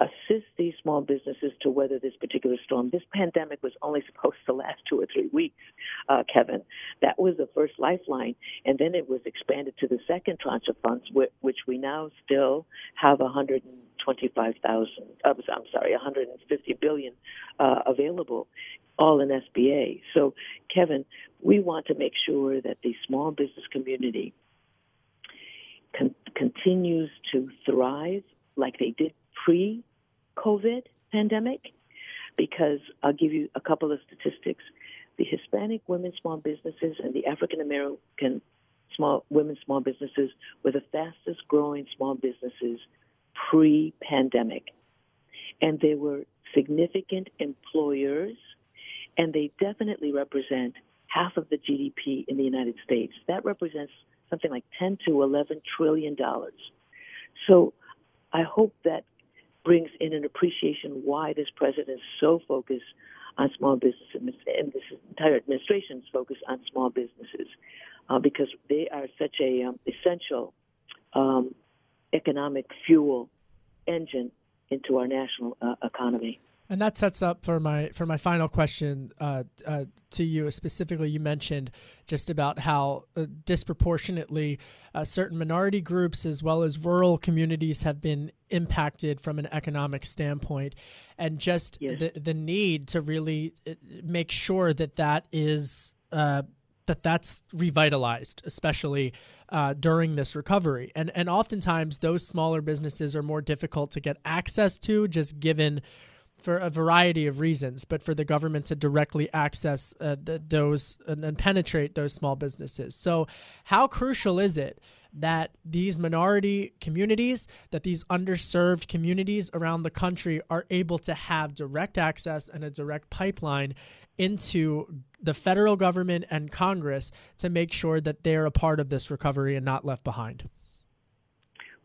assist these small businesses to weather this particular storm. This pandemic was only supposed to last two or three weeks, uh, Kevin. That was the first lifeline, and then it was expanded to the second tranche of funds, which we now still have 125,000. Uh, I'm sorry, 150 billion uh, available all in SBA. So, Kevin, we want to make sure that the small business community con- continues to thrive like they did pre COVID pandemic. Because I'll give you a couple of statistics. The Hispanic women small businesses and the African American small women small businesses were the fastest growing small businesses pre pandemic. And they were significant employers and they definitely represent half of the GDP in the United States. That represents something like 10 to 11 trillion dollars. So I hope that brings in an appreciation why this president is so focused on small businesses and this entire administration is focused on small businesses uh, because they are such a um, essential um, economic fuel engine into our national uh, economy. And that sets up for my for my final question uh, uh, to you. Specifically, you mentioned just about how uh, disproportionately uh, certain minority groups as well as rural communities have been impacted from an economic standpoint, and just yes. the the need to really uh, make sure that that is uh, that that's revitalized, especially uh, during this recovery. And and oftentimes those smaller businesses are more difficult to get access to, just given for a variety of reasons, but for the government to directly access uh, those and, and penetrate those small businesses. So, how crucial is it that these minority communities, that these underserved communities around the country are able to have direct access and a direct pipeline into the federal government and Congress to make sure that they're a part of this recovery and not left behind?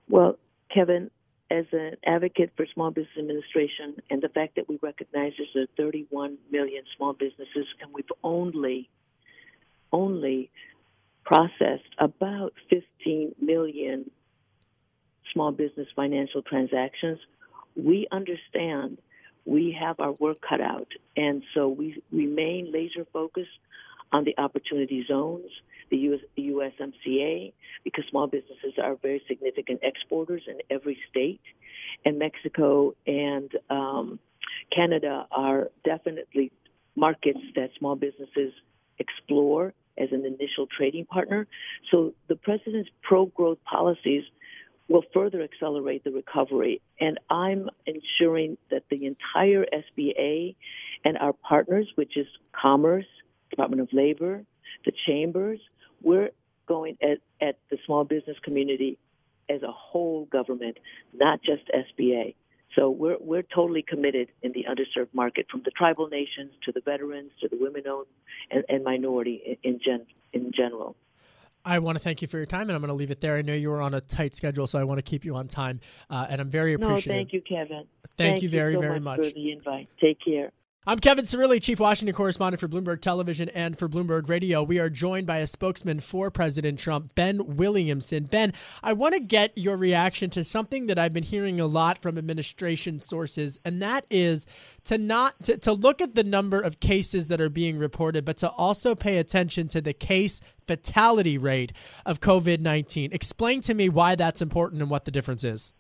Well, Kevin, as an advocate for Small Business Administration and the fact that we recognize there's 31 million small businesses and we've only only processed about 15 million small business financial transactions, we understand we have our work cut out. And so we remain laser focused on the opportunity zones, the US, USMCA, because small businesses are very significant exporters in every state. And Mexico and um, Canada are definitely markets that small businesses explore as an initial trading partner. So the president's pro growth policies will further accelerate the recovery. And I'm ensuring that the entire SBA and our partners, which is Commerce, Department of Labor, the chambers, we're going at, at the small business community as a whole government, not just SBA. So we're we're totally committed in the underserved market, from the tribal nations to the veterans to the women-owned and, and minority in, in gen in general. I want to thank you for your time, and I'm going to leave it there. I know you were on a tight schedule, so I want to keep you on time, uh, and I'm very appreciative. No, thank you, Kevin. Thank, thank you very, you so very much, much for the invite. Take care. I'm Kevin Cirilli, Chief Washington Correspondent for Bloomberg Television and for Bloomberg Radio. We are joined by a spokesman for President Trump, Ben Williamson. Ben, I want to get your reaction to something that I've been hearing a lot from administration sources, and that is to not to, to look at the number of cases that are being reported, but to also pay attention to the case fatality rate of COVID 19. Explain to me why that's important and what the difference is.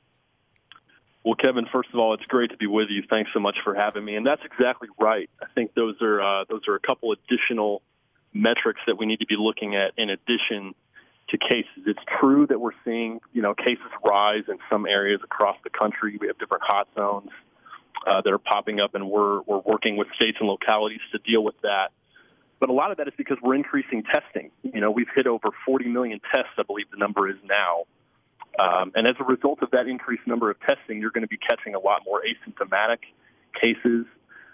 Well, Kevin, first of all, it's great to be with you. Thanks so much for having me. And that's exactly right. I think those are uh, those are a couple additional metrics that we need to be looking at in addition to cases. It's true that we're seeing you know cases rise in some areas across the country. We have different hot zones uh, that are popping up, and we're we're working with states and localities to deal with that. But a lot of that is because we're increasing testing. You know, we've hit over 40 million tests, I believe the number is now. Um, and as a result of that increased number of testing, you're going to be catching a lot more asymptomatic cases,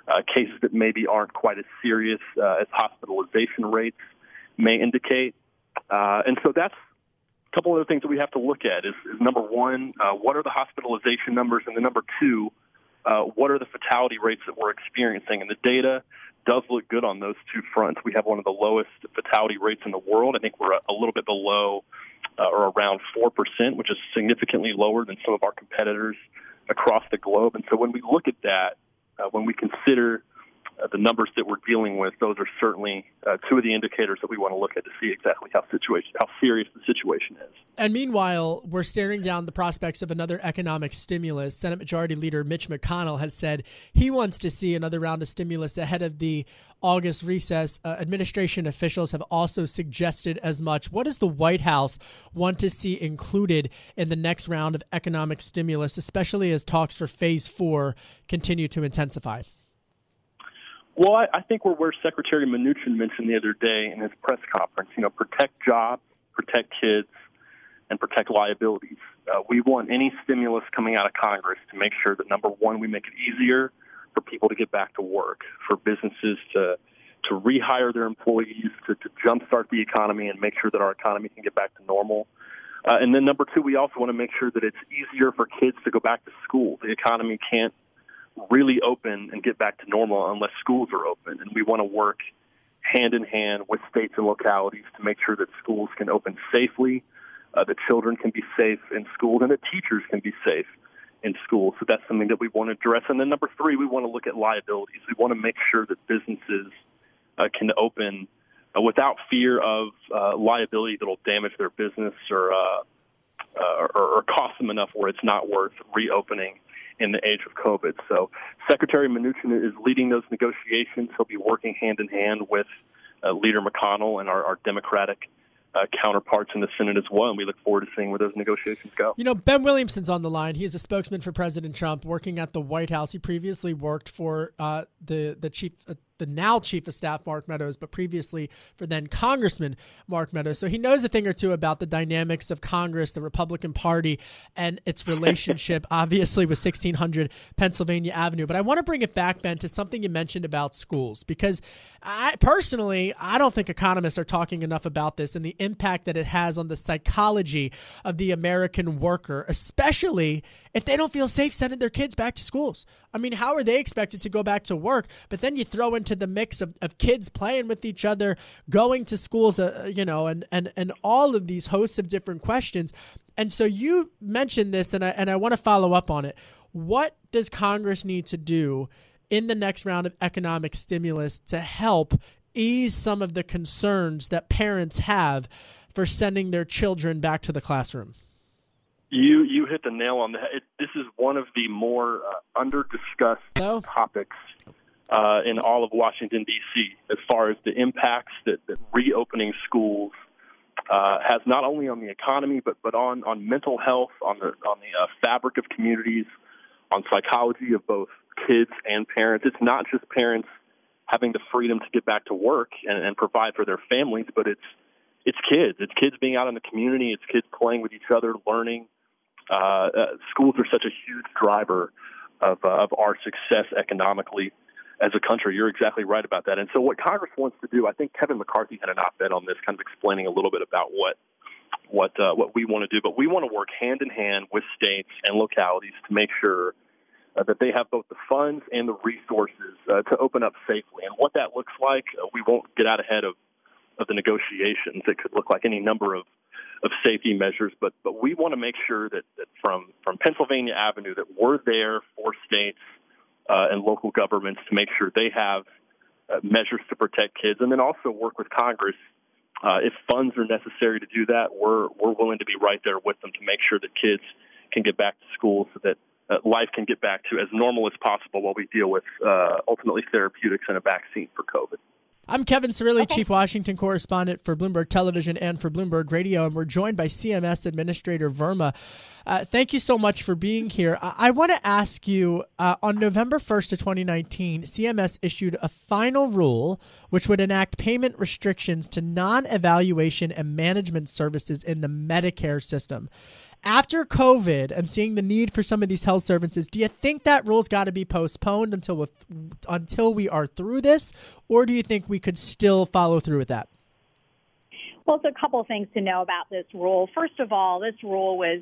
uh, cases that maybe aren't quite as serious uh, as hospitalization rates may indicate. Uh, and so that's a couple other things that we have to look at is, is number one, uh, what are the hospitalization numbers? And the number two, uh, what are the fatality rates that we're experiencing? And the data does look good on those two fronts. We have one of the lowest fatality rates in the world. I think we're a, a little bit below uh, or around 4%, which is significantly lower than some of our competitors across the globe. And so when we look at that, uh, when we consider uh, the numbers that we're dealing with, those are certainly uh, two of the indicators that we want to look at to see exactly how situation, how serious the situation is. And meanwhile, we're staring down the prospects of another economic stimulus. Senate Majority Leader Mitch McConnell has said he wants to see another round of stimulus ahead of the August recess. Uh, administration officials have also suggested as much. What does the White House want to see included in the next round of economic stimulus, especially as talks for phase four continue to intensify? Well, I, I think we're where Secretary Mnuchin mentioned the other day in his press conference. You know, protect jobs, protect kids, and protect liabilities. Uh, we want any stimulus coming out of Congress to make sure that number one, we make it easier for people to get back to work, for businesses to to rehire their employees, to, to jumpstart the economy and make sure that our economy can get back to normal. Uh, and then number two, we also want to make sure that it's easier for kids to go back to school. The economy can't really open and get back to normal unless schools are open. And we want to work hand in hand with states and localities to make sure that schools can open safely, uh, that children can be safe in schools, and that teachers can be safe in schools. So that's something that we want to address. And then number three, we want to look at liabilities. We want to make sure that businesses uh, can open uh, without fear of uh, liability that will damage their business or, uh, uh, or, or cost them enough where it's not worth reopening in the age of COVID. So Secretary Mnuchin is leading those negotiations. He'll be working hand in hand with uh, Leader McConnell and our, our Democratic uh, counterparts in the Senate as well, and we look forward to seeing where those negotiations go. You know, Ben Williamson's on the line. He's a spokesman for President Trump, working at the White House. He previously worked for uh, the the chief uh, the now chief of staff Mark Meadows, but previously for then Congressman Mark Meadows. So he knows a thing or two about the dynamics of Congress, the Republican Party, and its relationship, [laughs] obviously, with 1600 Pennsylvania Avenue. But I want to bring it back, Ben, to something you mentioned about schools, because I personally, I don't think economists are talking enough about this and the impact that it has on the psychology of the American worker, especially if they don't feel safe sending their kids back to schools. I mean, how are they expected to go back to work? But then you throw into the mix of, of kids playing with each other, going to schools, uh, you know, and, and, and all of these hosts of different questions. And so you mentioned this, and I, and I want to follow up on it. What does Congress need to do in the next round of economic stimulus to help ease some of the concerns that parents have for sending their children back to the classroom? You you hit the nail on the head. It, this is one of the more uh, under discussed topics uh, in all of Washington D.C. as far as the impacts that, that reopening schools uh, has not only on the economy but but on on mental health, on the on the uh, fabric of communities, on psychology of both kids and parents. It's not just parents having the freedom to get back to work and, and provide for their families, but it's it's kids. It's kids being out in the community. It's kids playing with each other, learning, uh, uh, schools are such a huge driver of, uh, of our success economically as a country. You're exactly right about that. And so, what Congress wants to do, I think Kevin McCarthy had an op-ed on this, kind of explaining a little bit about what what uh, what we want to do. But we want to work hand in hand with states and localities to make sure uh, that they have both the funds and the resources uh, to open up safely. And what that looks like, uh, we won't get out ahead of of the negotiations. It could look like any number of of safety measures, but but we want to make sure that, that from from Pennsylvania Avenue that we're there for states uh, and local governments to make sure they have uh, measures to protect kids, and then also work with Congress uh, if funds are necessary to do that. We're we're willing to be right there with them to make sure that kids can get back to school so that uh, life can get back to as normal as possible while we deal with uh, ultimately therapeutics and a vaccine for COVID. I'm Kevin Cirilli, okay. Chief Washington Correspondent for Bloomberg Television and for Bloomberg Radio, and we're joined by CMS Administrator Verma. Uh, thank you so much for being here. I, I want to ask you uh, on November 1st of 2019, CMS issued a final rule which would enact payment restrictions to non evaluation and management services in the Medicare system after COVID and seeing the need for some of these health services, do you think that rule's got to be postponed until until we are through this, or do you think we could still follow through with that? Well, it's a couple of things to know about this rule. First of all, this rule was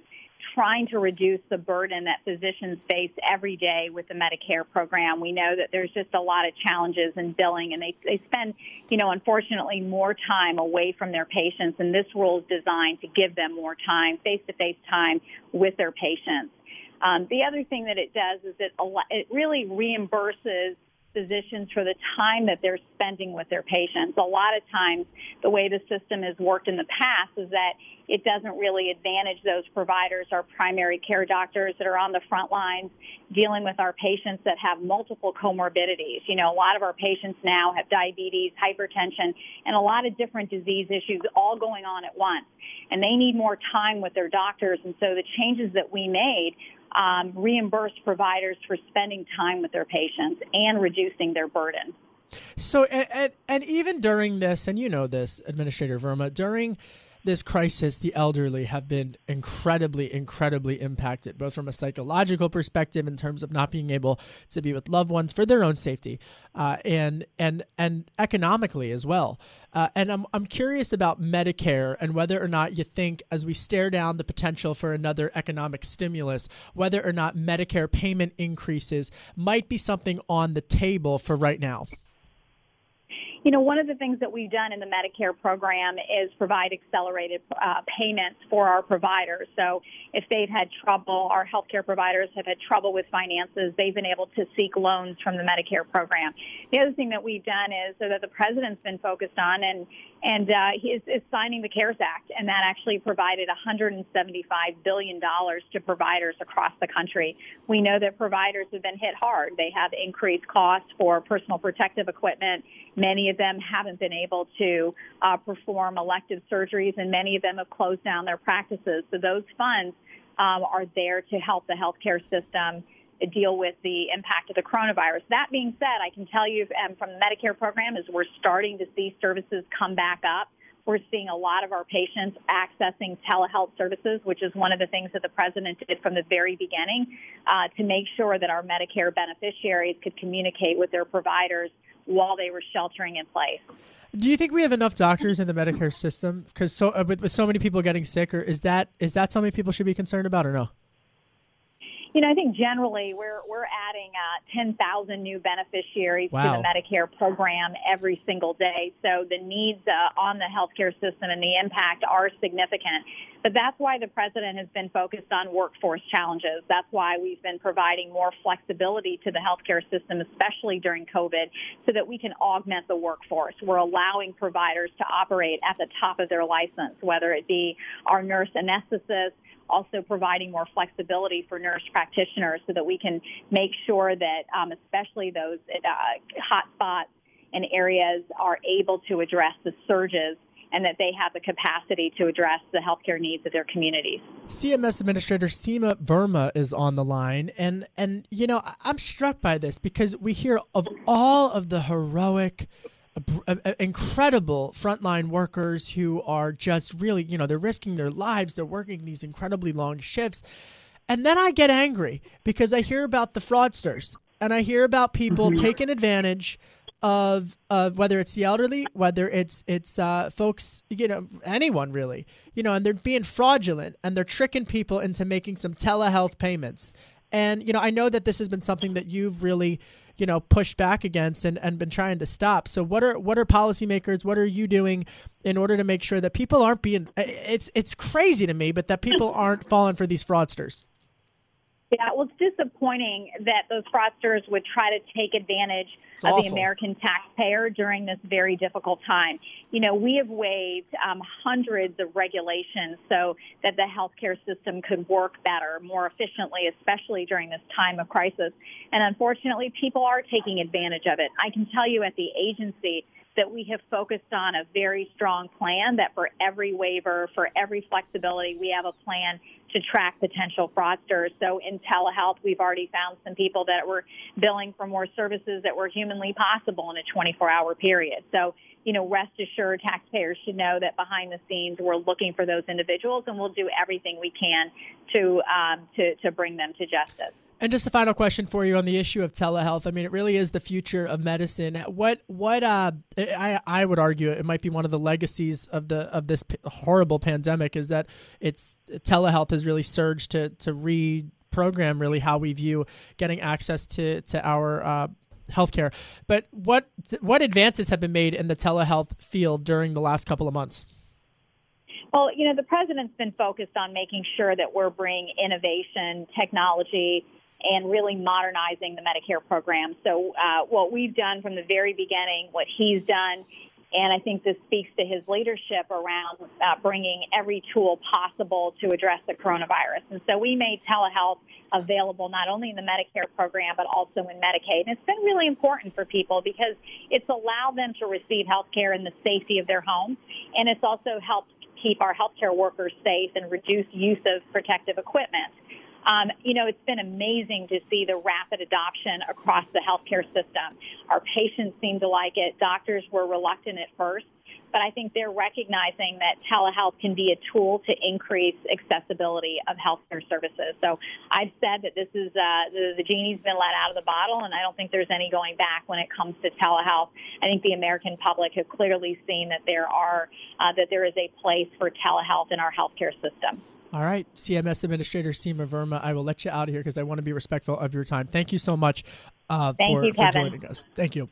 trying to reduce the burden that physicians face every day with the Medicare program. We know that there's just a lot of challenges in billing, and they, they spend, you know, unfortunately, more time away from their patients. And this rule is designed to give them more time, face to face time with their patients. Um, the other thing that it does is it, it really reimburses physicians for the time that they're spending with their patients. A lot of times, the way the system has worked in the past is that it doesn't really advantage those providers, our primary care doctors that are on the front lines dealing with our patients that have multiple comorbidities. You know, a lot of our patients now have diabetes, hypertension, and a lot of different disease issues all going on at once. And they need more time with their doctors. And so the changes that we made um, reimburse providers for spending time with their patients and reducing their burden. So, and, and, and even during this, and you know this, Administrator Verma, during this crisis, the elderly have been incredibly, incredibly impacted, both from a psychological perspective in terms of not being able to be with loved ones for their own safety, uh, and and and economically as well. Uh, and I'm I'm curious about Medicare and whether or not you think, as we stare down the potential for another economic stimulus, whether or not Medicare payment increases might be something on the table for right now. You know, one of the things that we've done in the Medicare program is provide accelerated uh, payments for our providers. So if they've had trouble, our healthcare providers have had trouble with finances, they've been able to seek loans from the Medicare program. The other thing that we've done is so that the president's been focused on and and uh, he is, is signing the CARES Act, and that actually provided $175 billion to providers across the country. We know that providers have been hit hard. They have increased costs for personal protective equipment. Many of them haven't been able to uh, perform elective surgeries, and many of them have closed down their practices. So those funds um, are there to help the healthcare system deal with the impact of the coronavirus. That being said, I can tell you um, from the Medicare program is we're starting to see services come back up. We're seeing a lot of our patients accessing telehealth services, which is one of the things that the president did from the very beginning uh, to make sure that our Medicare beneficiaries could communicate with their providers while they were sheltering in place. Do you think we have enough doctors in the Medicare system? Because so uh, with, with so many people getting sick, or is that is that something people should be concerned about, or no? You know, I think generally we're we're adding uh, 10,000 new beneficiaries wow. to the Medicare program every single day. So the needs uh, on the healthcare system and the impact are significant. But that's why the president has been focused on workforce challenges. That's why we've been providing more flexibility to the healthcare system, especially during COVID, so that we can augment the workforce. We're allowing providers to operate at the top of their license, whether it be our nurse anesthetists also providing more flexibility for nurse practitioners so that we can make sure that, um, especially those uh, hot spots and areas, are able to address the surges and that they have the capacity to address the healthcare needs of their communities. CMS Administrator Seema Verma is on the line, and and you know I'm struck by this because we hear of all of the heroic incredible frontline workers who are just really, you know, they're risking their lives. They're working these incredibly long shifts. And then I get angry because I hear about the fraudsters and I hear about people mm-hmm. taking advantage of of whether it's the elderly, whether it's it's uh, folks, you know, anyone really, you know, and they're being fraudulent and they're tricking people into making some telehealth payments. And you know, I know that this has been something that you've really you know pushed back against and, and been trying to stop. So what are what are policymakers what are you doing in order to make sure that people aren't being it's it's crazy to me but that people aren't falling for these fraudsters yeah, well, it's disappointing that those fraudsters would try to take advantage it's of awful. the American taxpayer during this very difficult time. You know, we have waived um, hundreds of regulations so that the healthcare system could work better, more efficiently, especially during this time of crisis. And unfortunately, people are taking advantage of it. I can tell you at the agency, that we have focused on a very strong plan that for every waiver, for every flexibility, we have a plan to track potential fraudsters. So in telehealth, we've already found some people that were billing for more services that were humanly possible in a 24 hour period. So, you know, rest assured taxpayers should know that behind the scenes we're looking for those individuals and we'll do everything we can to, um, to, to bring them to justice. And just a final question for you on the issue of telehealth. I mean, it really is the future of medicine. What what uh, I I would argue it might be one of the legacies of the of this horrible pandemic is that it's telehealth has really surged to to reprogram really how we view getting access to to our uh, healthcare. But what what advances have been made in the telehealth field during the last couple of months? Well, you know, the president's been focused on making sure that we're bringing innovation, technology, and really modernizing the Medicare program. So, uh, what we've done from the very beginning, what he's done, and I think this speaks to his leadership around uh, bringing every tool possible to address the coronavirus. And so we made telehealth available not only in the Medicare program, but also in Medicaid. And it's been really important for people because it's allowed them to receive health care in the safety of their home. And it's also helped keep our healthcare workers safe and reduce use of protective equipment. Um, you know, it's been amazing to see the rapid adoption across the healthcare system. Our patients seem to like it. Doctors were reluctant at first, but I think they're recognizing that telehealth can be a tool to increase accessibility of healthcare services. So I've said that this is uh, the, the genie's been let out of the bottle, and I don't think there's any going back when it comes to telehealth. I think the American public have clearly seen that there are uh, that there is a place for telehealth in our healthcare system. All right, CMS Administrator Seema Verma, I will let you out of here because I want to be respectful of your time. Thank you so much uh, for, you, for joining us. Thank you.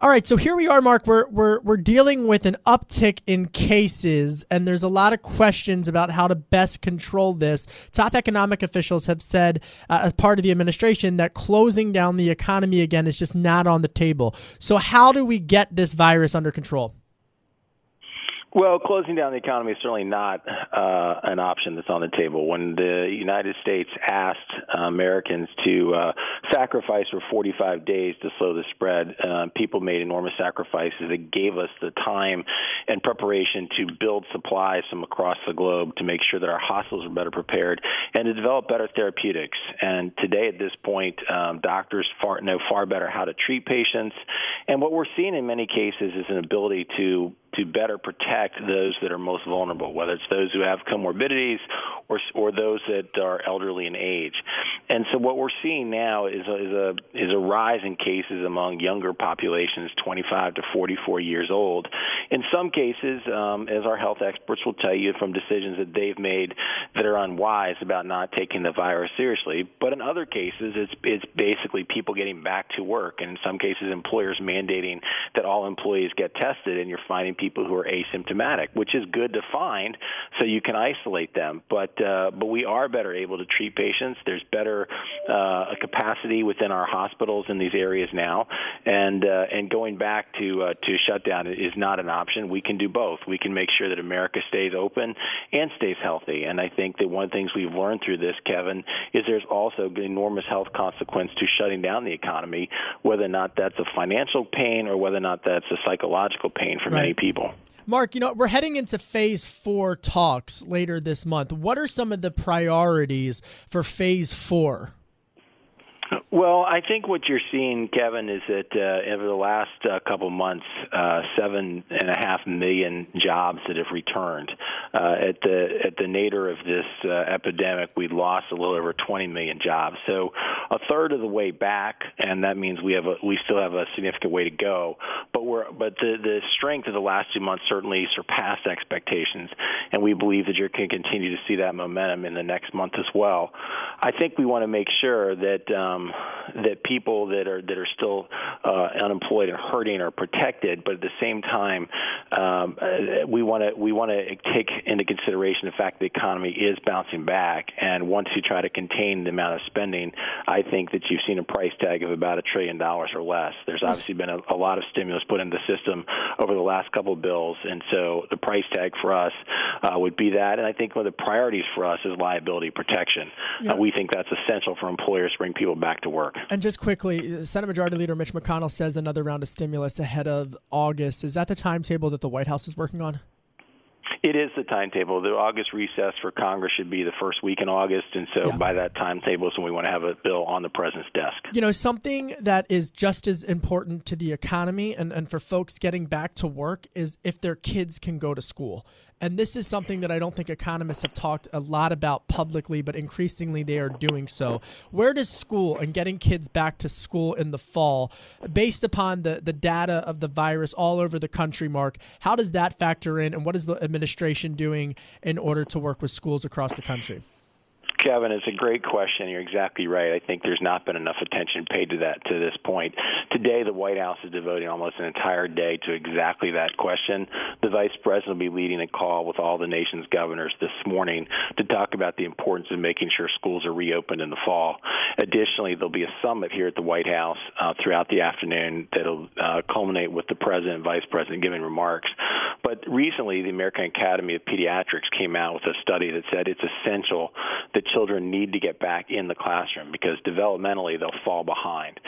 All right, so here we are, Mark. We're, we're, we're dealing with an uptick in cases, and there's a lot of questions about how to best control this. Top economic officials have said, uh, as part of the administration, that closing down the economy again is just not on the table. So, how do we get this virus under control? Well, closing down the economy is certainly not uh, an option that's on the table. When the United States asked uh, Americans to uh, sacrifice for 45 days to slow the spread, uh, people made enormous sacrifices. It gave us the time and preparation to build supplies from across the globe to make sure that our hospitals were better prepared and to develop better therapeutics. And today, at this point, um, doctors far, know far better how to treat patients. And what we're seeing in many cases is an ability to to better protect those that are most vulnerable, whether it's those who have comorbidities or, or those that are elderly in age. And so what we're seeing now is a, is a, is a rise in cases among younger populations, 25 to 44 years old. In some cases, um, as our health experts will tell you from decisions that they've made that are unwise about not taking the virus seriously. But in other cases, it's, it's basically people getting back to work, and in some cases, employers mandating that all employees get tested, and you're finding people who are asymptomatic, which is good to find, so you can isolate them. But uh, but we are better able to treat patients. There's better uh, capacity within our hospitals in these areas now, and uh, and going back to uh, to shutdown is not an option. We can do both. We can make sure that America stays open and stays healthy. And I think that one of the things we've learned through this, Kevin, is there's also enormous health consequence to shutting down the economy, whether or not that's a financial pain or whether or not that's a psychological pain for right. many people. Mark, you know, we're heading into phase four talks later this month. What are some of the priorities for phase four? Well, I think what you're seeing, Kevin, is that uh, over the last uh, couple months, uh, seven and a half million jobs that have returned. Uh, at the at the nadir of this uh, epidemic, we lost a little over 20 million jobs. So a third of the way back, and that means we have a, we still have a significant way to go. But we're but the the strength of the last two months certainly surpassed expectations, and we believe that you can continue to see that momentum in the next month as well. I think we want to make sure that. Um, that people that are that are still uh, unemployed and hurting are protected, but at the same time, um, uh, we want to we want to take into consideration the fact the economy is bouncing back, and once you try to contain the amount of spending, I think that you've seen a price tag of about a trillion dollars or less. There's obviously been a, a lot of stimulus put into the system over the last couple of bills, and so the price tag for us uh, would be that. And I think one of the priorities for us is liability protection. Yeah. Uh, we think that's essential for employers to bring people back to work. And just quickly, uh, Senate Majority Leader Mitch McConnell says another round of stimulus ahead of August. Is that the timetable that the White House is working on? It is the timetable. The August recess for Congress should be the first week in August, and so yeah. by that timetable is when we want to have a bill on the president's desk. You know, something that is just as important to the economy and, and for folks getting back to work is if their kids can go to school. And this is something that I don't think economists have talked a lot about publicly, but increasingly they are doing so. Where does school and getting kids back to school in the fall, based upon the, the data of the virus all over the country, Mark, how does that factor in? And what is the administration doing in order to work with schools across the country? Kevin, it's a great question. You're exactly right. I think there's not been enough attention paid to that to this point. Today, the White House is devoting almost an entire day to exactly that question. The Vice President will be leading a call with all the nation's governors this morning to talk about the importance of making sure schools are reopened in the fall. Additionally, there'll be a summit here at the White House uh, throughout the afternoon that'll uh, culminate with the President and Vice President giving remarks. But recently, the American Academy of Pediatrics came out with a study that said it's essential that children need to get back in the classroom because developmentally they'll fall behind.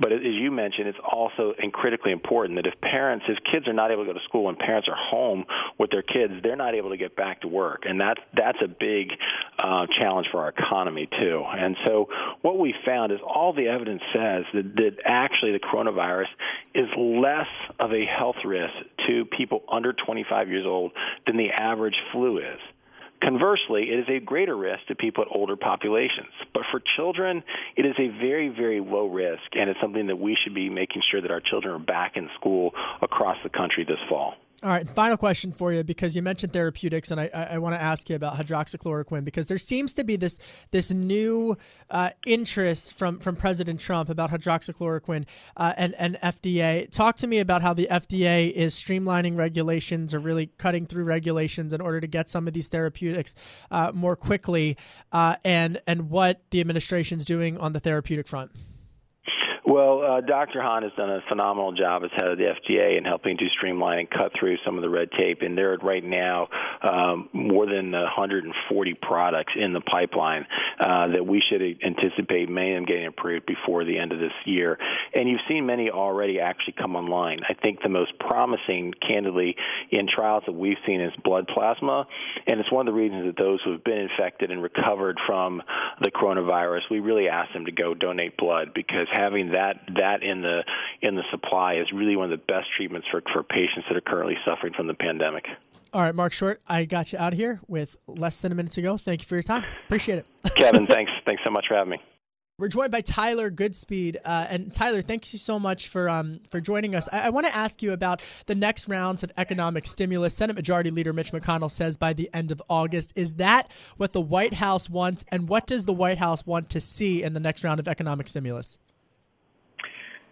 But as you mentioned, it's also and critically important that if parents, if kids are not able to go to school and parents are home with their kids, they're not able to get back to work, and that that's a big uh, challenge for our economy too. And so, what we found is all the evidence says that, that actually the coronavirus is less of a health risk to people under 25 years old than the average flu is. Conversely, it is a greater risk to people at older populations. But for children, it is a very, very low risk, and it's something that we should be making sure that our children are back in school across the country this fall. All right, final question for you because you mentioned therapeutics, and I, I, I want to ask you about hydroxychloroquine because there seems to be this this new uh, interest from from President Trump about hydroxychloroquine uh, and and FDA. Talk to me about how the FDA is streamlining regulations or really cutting through regulations in order to get some of these therapeutics uh, more quickly, uh, and and what the administration is doing on the therapeutic front. Well, uh, Dr. Hahn has done a phenomenal job as head of the FDA in helping to streamline and cut through some of the red tape. And there are right now um, more than 140 products in the pipeline uh, that we should anticipate many of them getting approved before the end of this year. And you've seen many already actually come online. I think the most promising, candidly, in trials that we've seen is blood plasma. And it's one of the reasons that those who have been infected and recovered from the coronavirus, we really ask them to go donate blood because having that that that in the in the supply is really one of the best treatments for for patients that are currently suffering from the pandemic. All right, Mark Short, I got you out of here with less than a minute to go. Thank you for your time. Appreciate it. [laughs] Kevin, thanks. Thanks so much for having me. We're joined by Tyler Goodspeed, uh, and Tyler, thank you so much for um, for joining us. I, I want to ask you about the next rounds of economic stimulus. Senate Majority Leader Mitch McConnell says by the end of August. Is that what the White House wants, and what does the White House want to see in the next round of economic stimulus?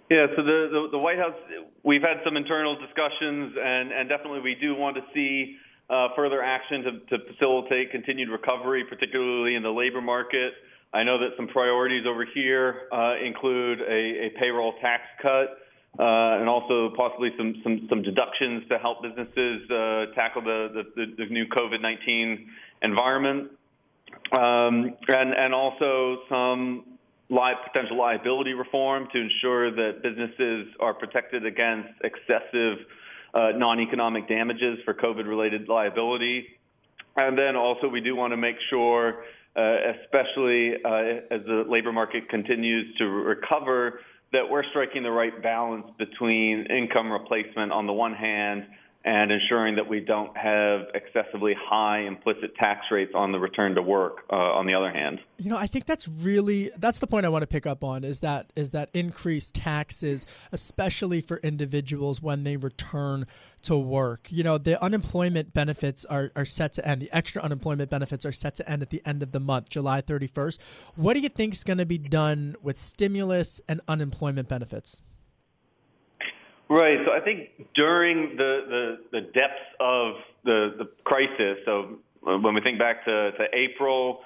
Yeah, so the, the, the White House, we've had some internal discussions, and, and definitely we do want to see uh, further action to, to facilitate continued recovery, particularly in the labor market. I know that some priorities over here uh, include a, a, payroll tax cut uh, and also possibly some, some, some, deductions to help businesses uh, tackle the, the, the new COVID 19 environment. Um, and, and also some li- potential liability reform to ensure that businesses are protected against excessive uh, non-economic damages for COVID-related liability. And then also we do want to make sure, uh, especially uh, as the labor market continues to recover, that we're striking the right balance between income replacement on the one hand and ensuring that we don't have excessively high implicit tax rates on the return to work uh, on the other hand. You know i think that's really that's the point i want to pick up on is that is that increased taxes especially for individuals when they return to work. You know the unemployment benefits are, are set to end the extra unemployment benefits are set to end at the end of the month july 31st what do you think is going to be done with stimulus and unemployment benefits Right. So I think during the, the, the depths of the, the crisis, so when we think back to, to April,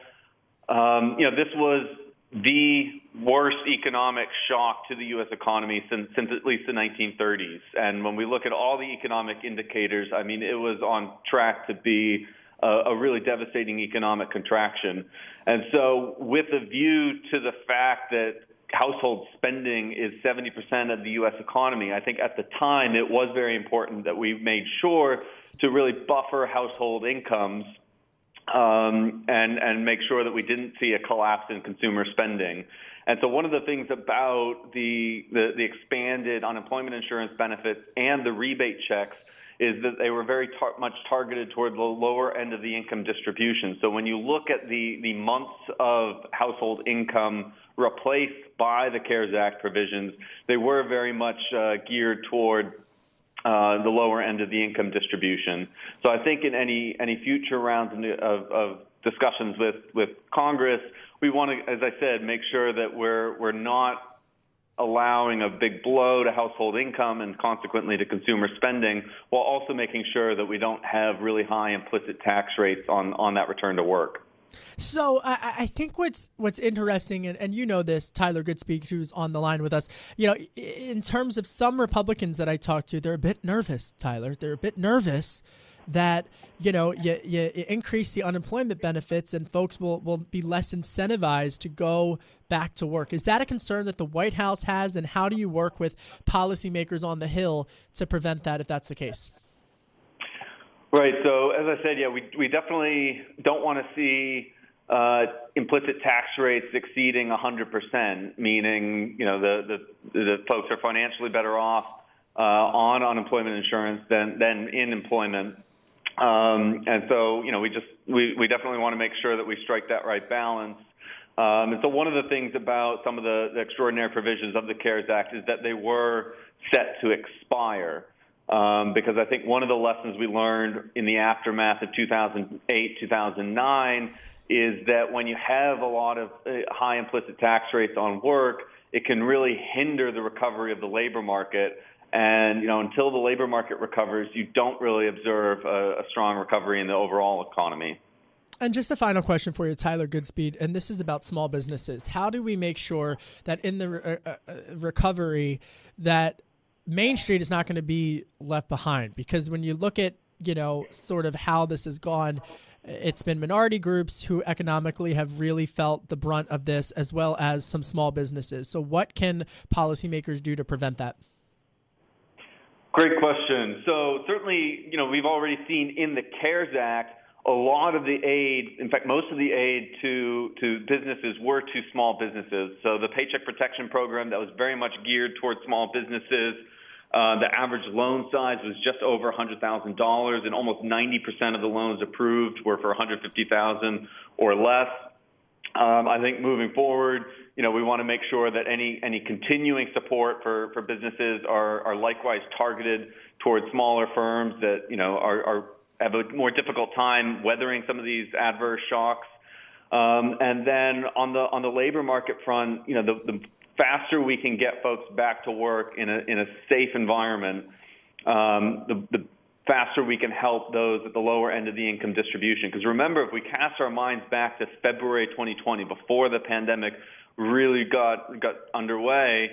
um, you know, this was the worst economic shock to the U.S. economy since, since at least the 1930s. And when we look at all the economic indicators, I mean, it was on track to be a, a really devastating economic contraction. And so, with a view to the fact that household spending is 70% of the U.S. economy. I think at the time it was very important that we made sure to really buffer household incomes um, and and make sure that we didn't see a collapse in consumer spending. And so one of the things about the the, the expanded unemployment insurance benefits and the rebate checks is that they were very tar- much targeted toward the lower end of the income distribution. So when you look at the, the months of household income replaced by the CARES Act provisions, they were very much uh, geared toward uh, the lower end of the income distribution. So I think in any any future rounds of, of discussions with, with Congress, we want to, as I said, make sure that we're we're not allowing a big blow to household income and consequently to consumer spending, while also making sure that we don't have really high implicit tax rates on, on that return to work. So I, I, think what's what's interesting, and, and you know this, Tyler Goodspeed, who's on the line with us. You know, in terms of some Republicans that I talk to, they're a bit nervous. Tyler, they're a bit nervous that you know you, you increase the unemployment benefits and folks will, will be less incentivized to go back to work. Is that a concern that the White House has, and how do you work with policymakers on the Hill to prevent that if that's the case? Right. So as I said, yeah, we we definitely don't want to see uh, implicit tax rates exceeding 100%, meaning you know the the, the folks are financially better off uh, on unemployment insurance than than in employment. Um, and so, you know, we just we, we definitely want to make sure that we strike that right balance. Um, and so, one of the things about some of the, the, extraordinary provisions of the CARES Act is that they were set to expire. Um, because I think one of the lessons we learned in the aftermath of 2008, 2009 is that when you have a lot of uh, high implicit tax rates on work, it can really hinder the recovery of the labor market. And you know, until the labor market recovers, you don't really observe a, a strong recovery in the overall economy. And just a final question for you, Tyler Goodspeed, and this is about small businesses. How do we make sure that in the re- uh, uh, recovery that Main Street is not going to be left behind? Because when you look at you know sort of how this has gone, it's been minority groups who economically have really felt the brunt of this, as well as some small businesses. So, what can policymakers do to prevent that? Great question. So certainly, you know, we've already seen in the CARES Act a lot of the aid, in fact, most of the aid to, to businesses were to small businesses. So the Paycheck Protection Program that was very much geared towards small businesses. Uh, the average loan size was just over $100,000, and almost 90% of the loans approved were for 150,000 or less. Um, I think moving forward, you know, we want to make sure that any any continuing support for, for businesses are, are likewise targeted towards smaller firms that you know are, are have a more difficult time weathering some of these adverse shocks. Um, and then on the on the labor market front, you know, the, the faster we can get folks back to work in a in a safe environment, um, the, the faster we can help those at the lower end of the income distribution. Because remember, if we cast our minds back to February 2020, before the pandemic really got got underway,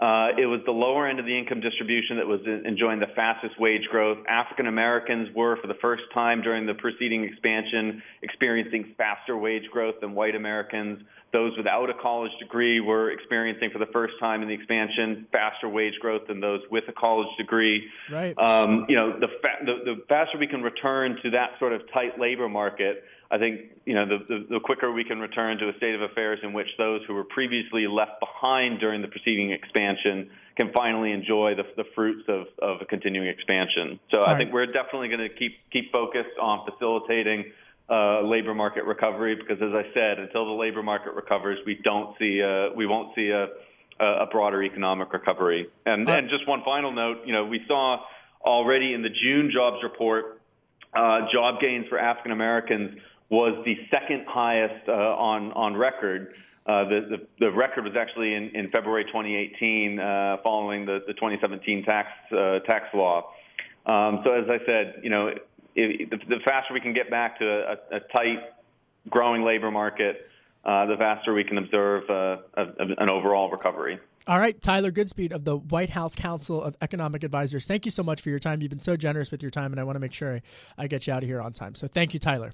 uh, it was the lower end of the income distribution that was enjoying the fastest wage growth. African Americans were, for the first time during the preceding expansion, experiencing faster wage growth than white Americans. Those without a college degree were experiencing, for the first time in the expansion, faster wage growth than those with a college degree. Right. Um, you know, the, fa- the, the faster we can return to that sort of tight labor market, I think you know the, the, the, quicker we can return to a state of affairs in which those who were previously left behind during the preceding expansion can finally enjoy the, the fruits of, of a continuing expansion. So All I right. think we're definitely going to keep keep focused on facilitating uh, labor market recovery because, as I said, until the labor market recovers, we don't see uh, we won't see a, a broader economic recovery. And, and just one final note, you know, we saw already in the June jobs report, uh, job gains for African Americans was the second highest uh, on on record. Uh, the, the, the record was actually in, in February 2018, uh, following the, the 2017 tax uh, tax law. Um, so as I said, you know, it, the, the, faster we can get back to a, a tight, growing labor market, uh, the faster we can observe uh, a, an overall recovery. All right, Tyler Goodspeed of the White House Council of Economic Advisors. Thank you so much for your time. You've been so generous with your time, and I want to make sure I, I get you out of here on time. So thank you, Tyler.